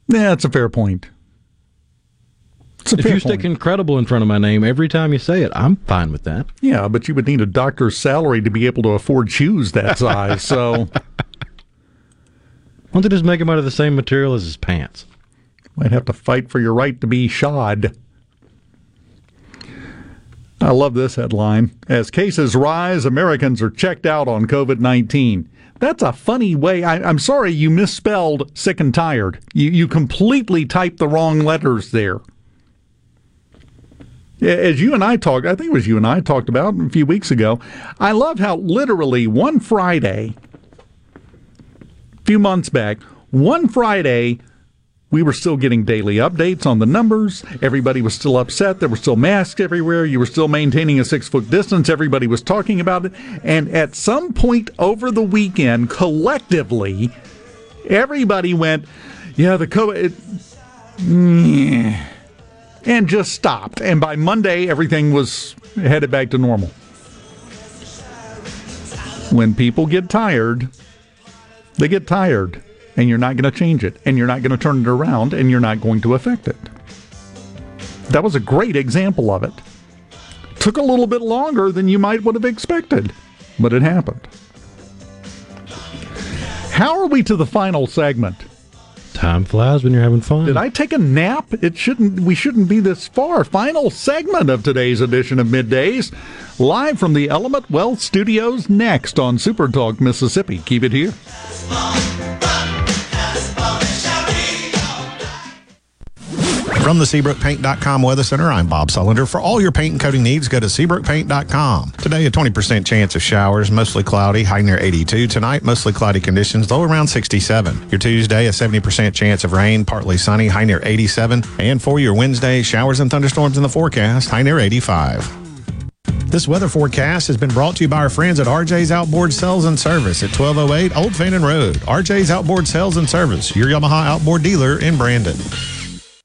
Yeah, that's a fair point. if you point. stick incredible in front of my name every time you say it, I'm fine with that. Yeah, but you would need a doctor's salary to be able to afford shoes that size. so, why don't they just make them out of the same material as his pants? Might have to fight for your right to be shod. I love this headline. As cases rise, Americans are checked out on COVID 19. That's a funny way. I, am sorry you misspelled sick and tired. You, you completely typed the wrong letters there. As you and I talked, I think it was you and I talked about a few weeks ago, I love how literally one Friday, a few months back, one Friday, we were still getting daily updates on the numbers. Everybody was still upset. There were still masks everywhere. You were still maintaining a six foot distance. Everybody was talking about it. And at some point over the weekend, collectively, everybody went, yeah, the COVID. It, and just stopped. And by Monday, everything was headed back to normal. When people get tired, they get tired and you're not going to change it, and you're not going to turn it around, and you're not going to affect it. That was a great example of it. Took a little bit longer than you might would have expected, but it happened. How are we to the final segment? Time flies when you're having fun. Did I take a nap? It shouldn't. We shouldn't be this far. Final segment of today's edition of Middays, live from the Element Wealth Studios. Next on Super Talk Mississippi. Keep it here. From the SeabrookPaint.com Weather Center, I'm Bob Sullender. For all your paint and coating needs, go to SeabrookPaint.com. Today, a 20% chance of showers, mostly cloudy, high near 82. Tonight, mostly cloudy conditions, low around 67. Your Tuesday, a 70% chance of rain, partly sunny, high near 87. And for your Wednesday, showers and thunderstorms in the forecast, high near 85. This weather forecast has been brought to you by our friends at RJ's Outboard Sales and Service at 1208 Old Fannin Road. RJ's Outboard Sales and Service, your Yamaha outboard dealer in Brandon.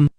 um,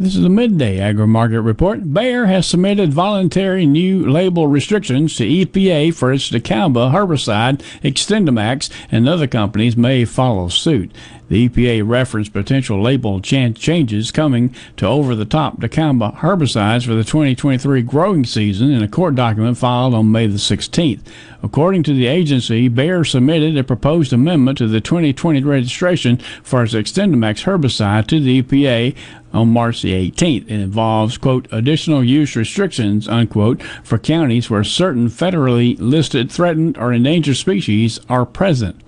This is a midday agri market report. Bayer has submitted voluntary new label restrictions to EPA for its dicamba herbicide, XtendiMax, and other companies may follow suit. The EPA referenced potential label ch- changes coming to over the top dicamba herbicides for the 2023 growing season in a court document filed on May the 16th. According to the agency, Bayer submitted a proposed amendment to the 2020 registration for its XtendiMax herbicide to the EPA on March the 18th. It involves, quote, additional use restrictions, unquote, for counties where certain federally listed threatened or endangered species are present.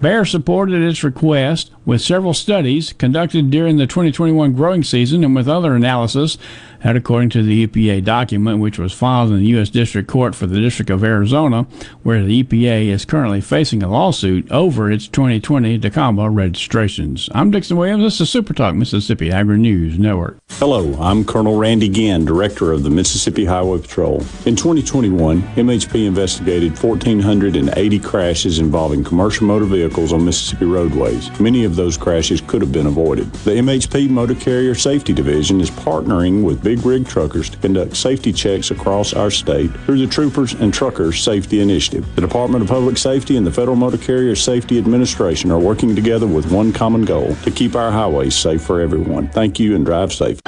Bayer supported its request with several studies conducted during the 2021 growing season and with other analysis that according to the EPA document, which was filed in the U.S. District Court for the District of Arizona, where the EPA is currently facing a lawsuit over its 2020 dicamba registrations. I'm Dixon Williams. This is Super Talk Mississippi Agri News Network. Hello, I'm Colonel Randy Ginn, Director of the Mississippi Highway Patrol. In 2021, MHP investigated 1,480 crashes involving commercial motor vehicles on Mississippi roadways. Many of those crashes could have been avoided. The MHP Motor Carrier Safety Division is partnering with big rig truckers to conduct safety checks across our state through the Troopers and Truckers Safety Initiative. The Department of Public Safety and the Federal Motor Carrier Safety Administration are working together with one common goal to keep our highways safe for everyone. Thank you and drive safe.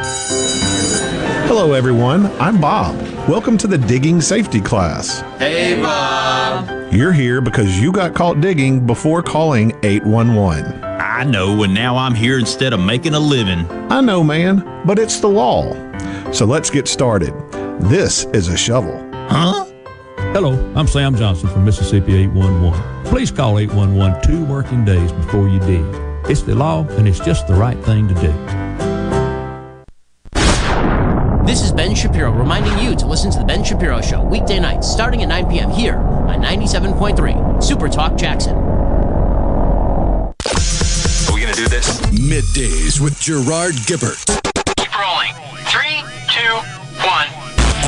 Hello, everyone. I'm Bob. Welcome to the digging safety class. Hey, Bob. You're here because you got caught digging before calling 811. I know, and now I'm here instead of making a living. I know, man, but it's the law. So let's get started. This is a shovel. Huh? Hello, I'm Sam Johnson from Mississippi 811. Please call 811 two working days before you dig. It's the law, and it's just the right thing to do. This is Ben Shapiro reminding you to listen to The Ben Shapiro Show weekday nights starting at 9 p.m. here on 97.3 Super Talk Jackson. Are we going to do this? Middays with Gerard Gibert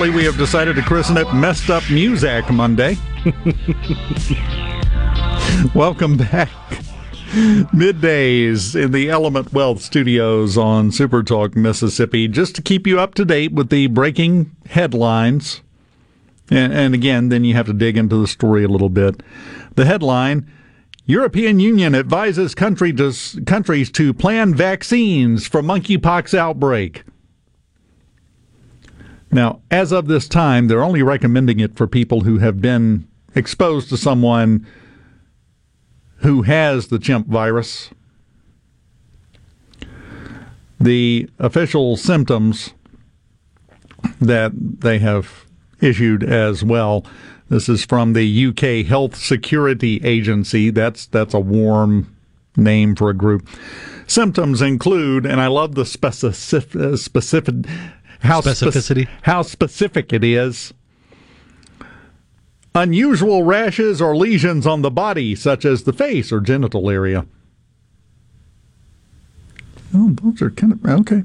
Apparently, we have decided to christen it Messed Up Muzak Monday. Welcome back. Middays in the Element Wealth Studios on Super Talk, Mississippi, just to keep you up to date with the breaking headlines. And, and again, then you have to dig into the story a little bit. The headline European Union advises country to, countries to plan vaccines for monkeypox outbreak. Now, as of this time, they're only recommending it for people who have been exposed to someone who has the chimp virus. The official symptoms that they have issued as well. This is from the UK Health Security Agency. That's that's a warm name for a group. Symptoms include, and I love the specific, specific how specificity, spe- how specific it is. Unusual rashes or lesions on the body, such as the face or genital area. Oh, those are kind of okay.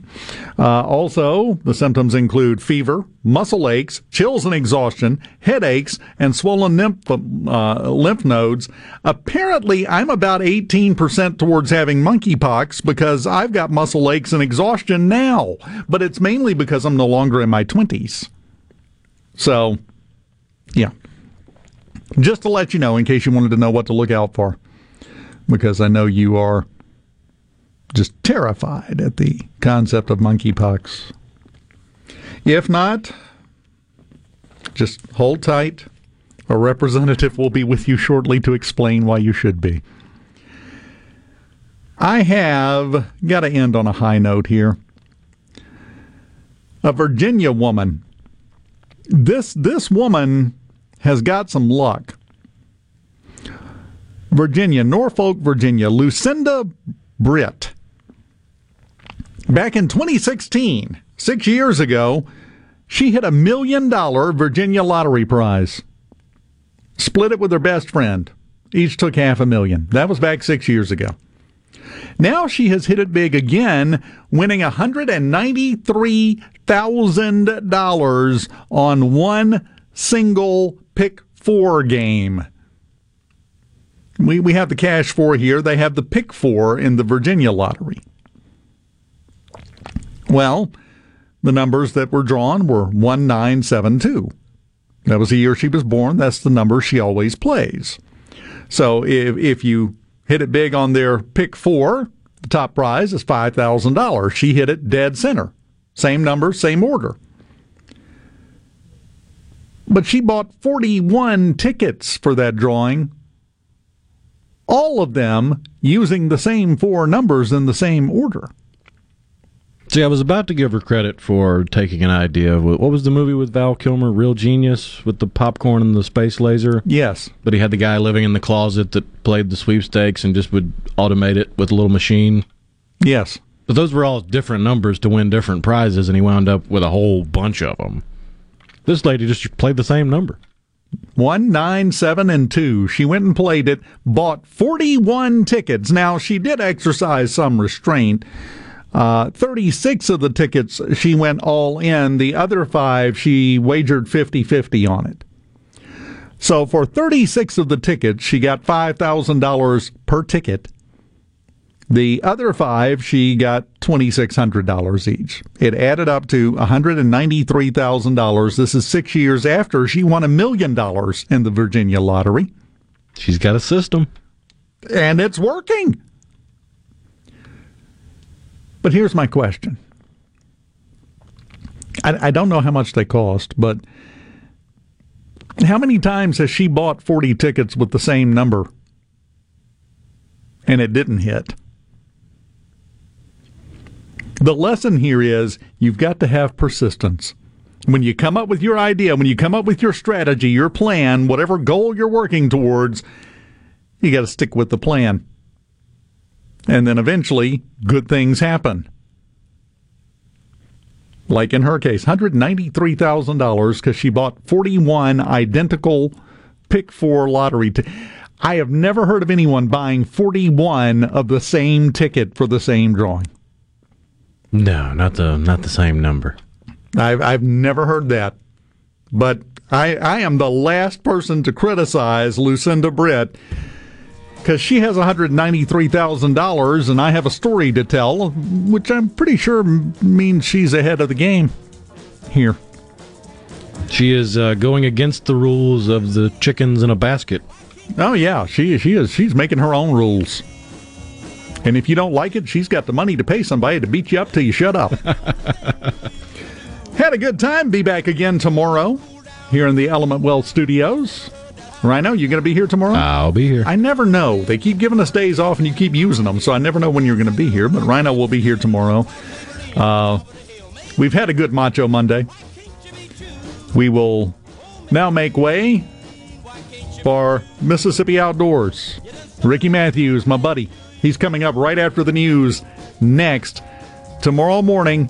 Uh, also, the symptoms include fever, muscle aches, chills and exhaustion, headaches, and swollen lymph, uh, lymph nodes. Apparently, I'm about 18% towards having monkeypox because I've got muscle aches and exhaustion now, but it's mainly because I'm no longer in my 20s. So, yeah. Just to let you know, in case you wanted to know what to look out for, because I know you are just terrified at the concept of monkeypox. If not, just hold tight. A representative will be with you shortly to explain why you should be. I have got to end on a high note here. A Virginia woman. This this woman has got some luck. Virginia, Norfolk, Virginia, Lucinda Britt Back in 2016, six years ago, she hit a million dollar Virginia lottery prize. Split it with her best friend. Each took half a million. That was back six years ago. Now she has hit it big again, winning $193,000 on one single pick four game. We, we have the cash four here. They have the pick four in the Virginia lottery. Well, the numbers that were drawn were 1972. That was the year she was born. That's the number she always plays. So if, if you hit it big on their pick four, the top prize is $5,000. She hit it dead center. Same number, same order. But she bought 41 tickets for that drawing, all of them using the same four numbers in the same order. See, I was about to give her credit for taking an idea of what was the movie with Val Kilmer, Real Genius, with the popcorn and the space laser. Yes, but he had the guy living in the closet that played the sweepstakes and just would automate it with a little machine. Yes, but those were all different numbers to win different prizes, and he wound up with a whole bunch of them. This lady just played the same number. One, nine, seven, and two. She went and played it, bought 41 tickets. Now, she did exercise some restraint uh, 36 of the tickets she went all in. The other five she wagered 50 50 on it. So for 36 of the tickets, she got $5,000 per ticket. The other five, she got $2,600 each. It added up to $193,000. This is six years after she won a million dollars in the Virginia lottery. She's got a system. And it's working. But here's my question. I, I don't know how much they cost, but how many times has she bought 40 tickets with the same number and it didn't hit? The lesson here is you've got to have persistence. When you come up with your idea, when you come up with your strategy, your plan, whatever goal you're working towards, you got to stick with the plan. And then eventually, good things happen. Like in her case, $193,000 because she bought 41 identical pick four lottery. T- I have never heard of anyone buying 41 of the same ticket for the same drawing. No, not the not the same number. I've I've never heard that. But I I am the last person to criticize Lucinda Britt because she has $193,000 and I have a story to tell, which I'm pretty sure means she's ahead of the game here. She is uh, going against the rules of the chickens in a basket. Oh yeah, she she is. She's making her own rules. And if you don't like it, she's got the money to pay somebody to beat you up till you shut up. Had a good time. Be back again tomorrow here in the Element Wealth Studios. Rhino, you going to be here tomorrow? I'll be here. I never know. They keep giving us days off and you keep using them, so I never know when you're going to be here, but Rhino will be here tomorrow. Uh, we've had a good Macho Monday. We will now make way for Mississippi Outdoors. Ricky Matthews, my buddy, he's coming up right after the news next. Tomorrow morning,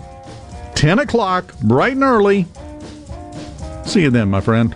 10 o'clock, bright and early. See you then, my friend.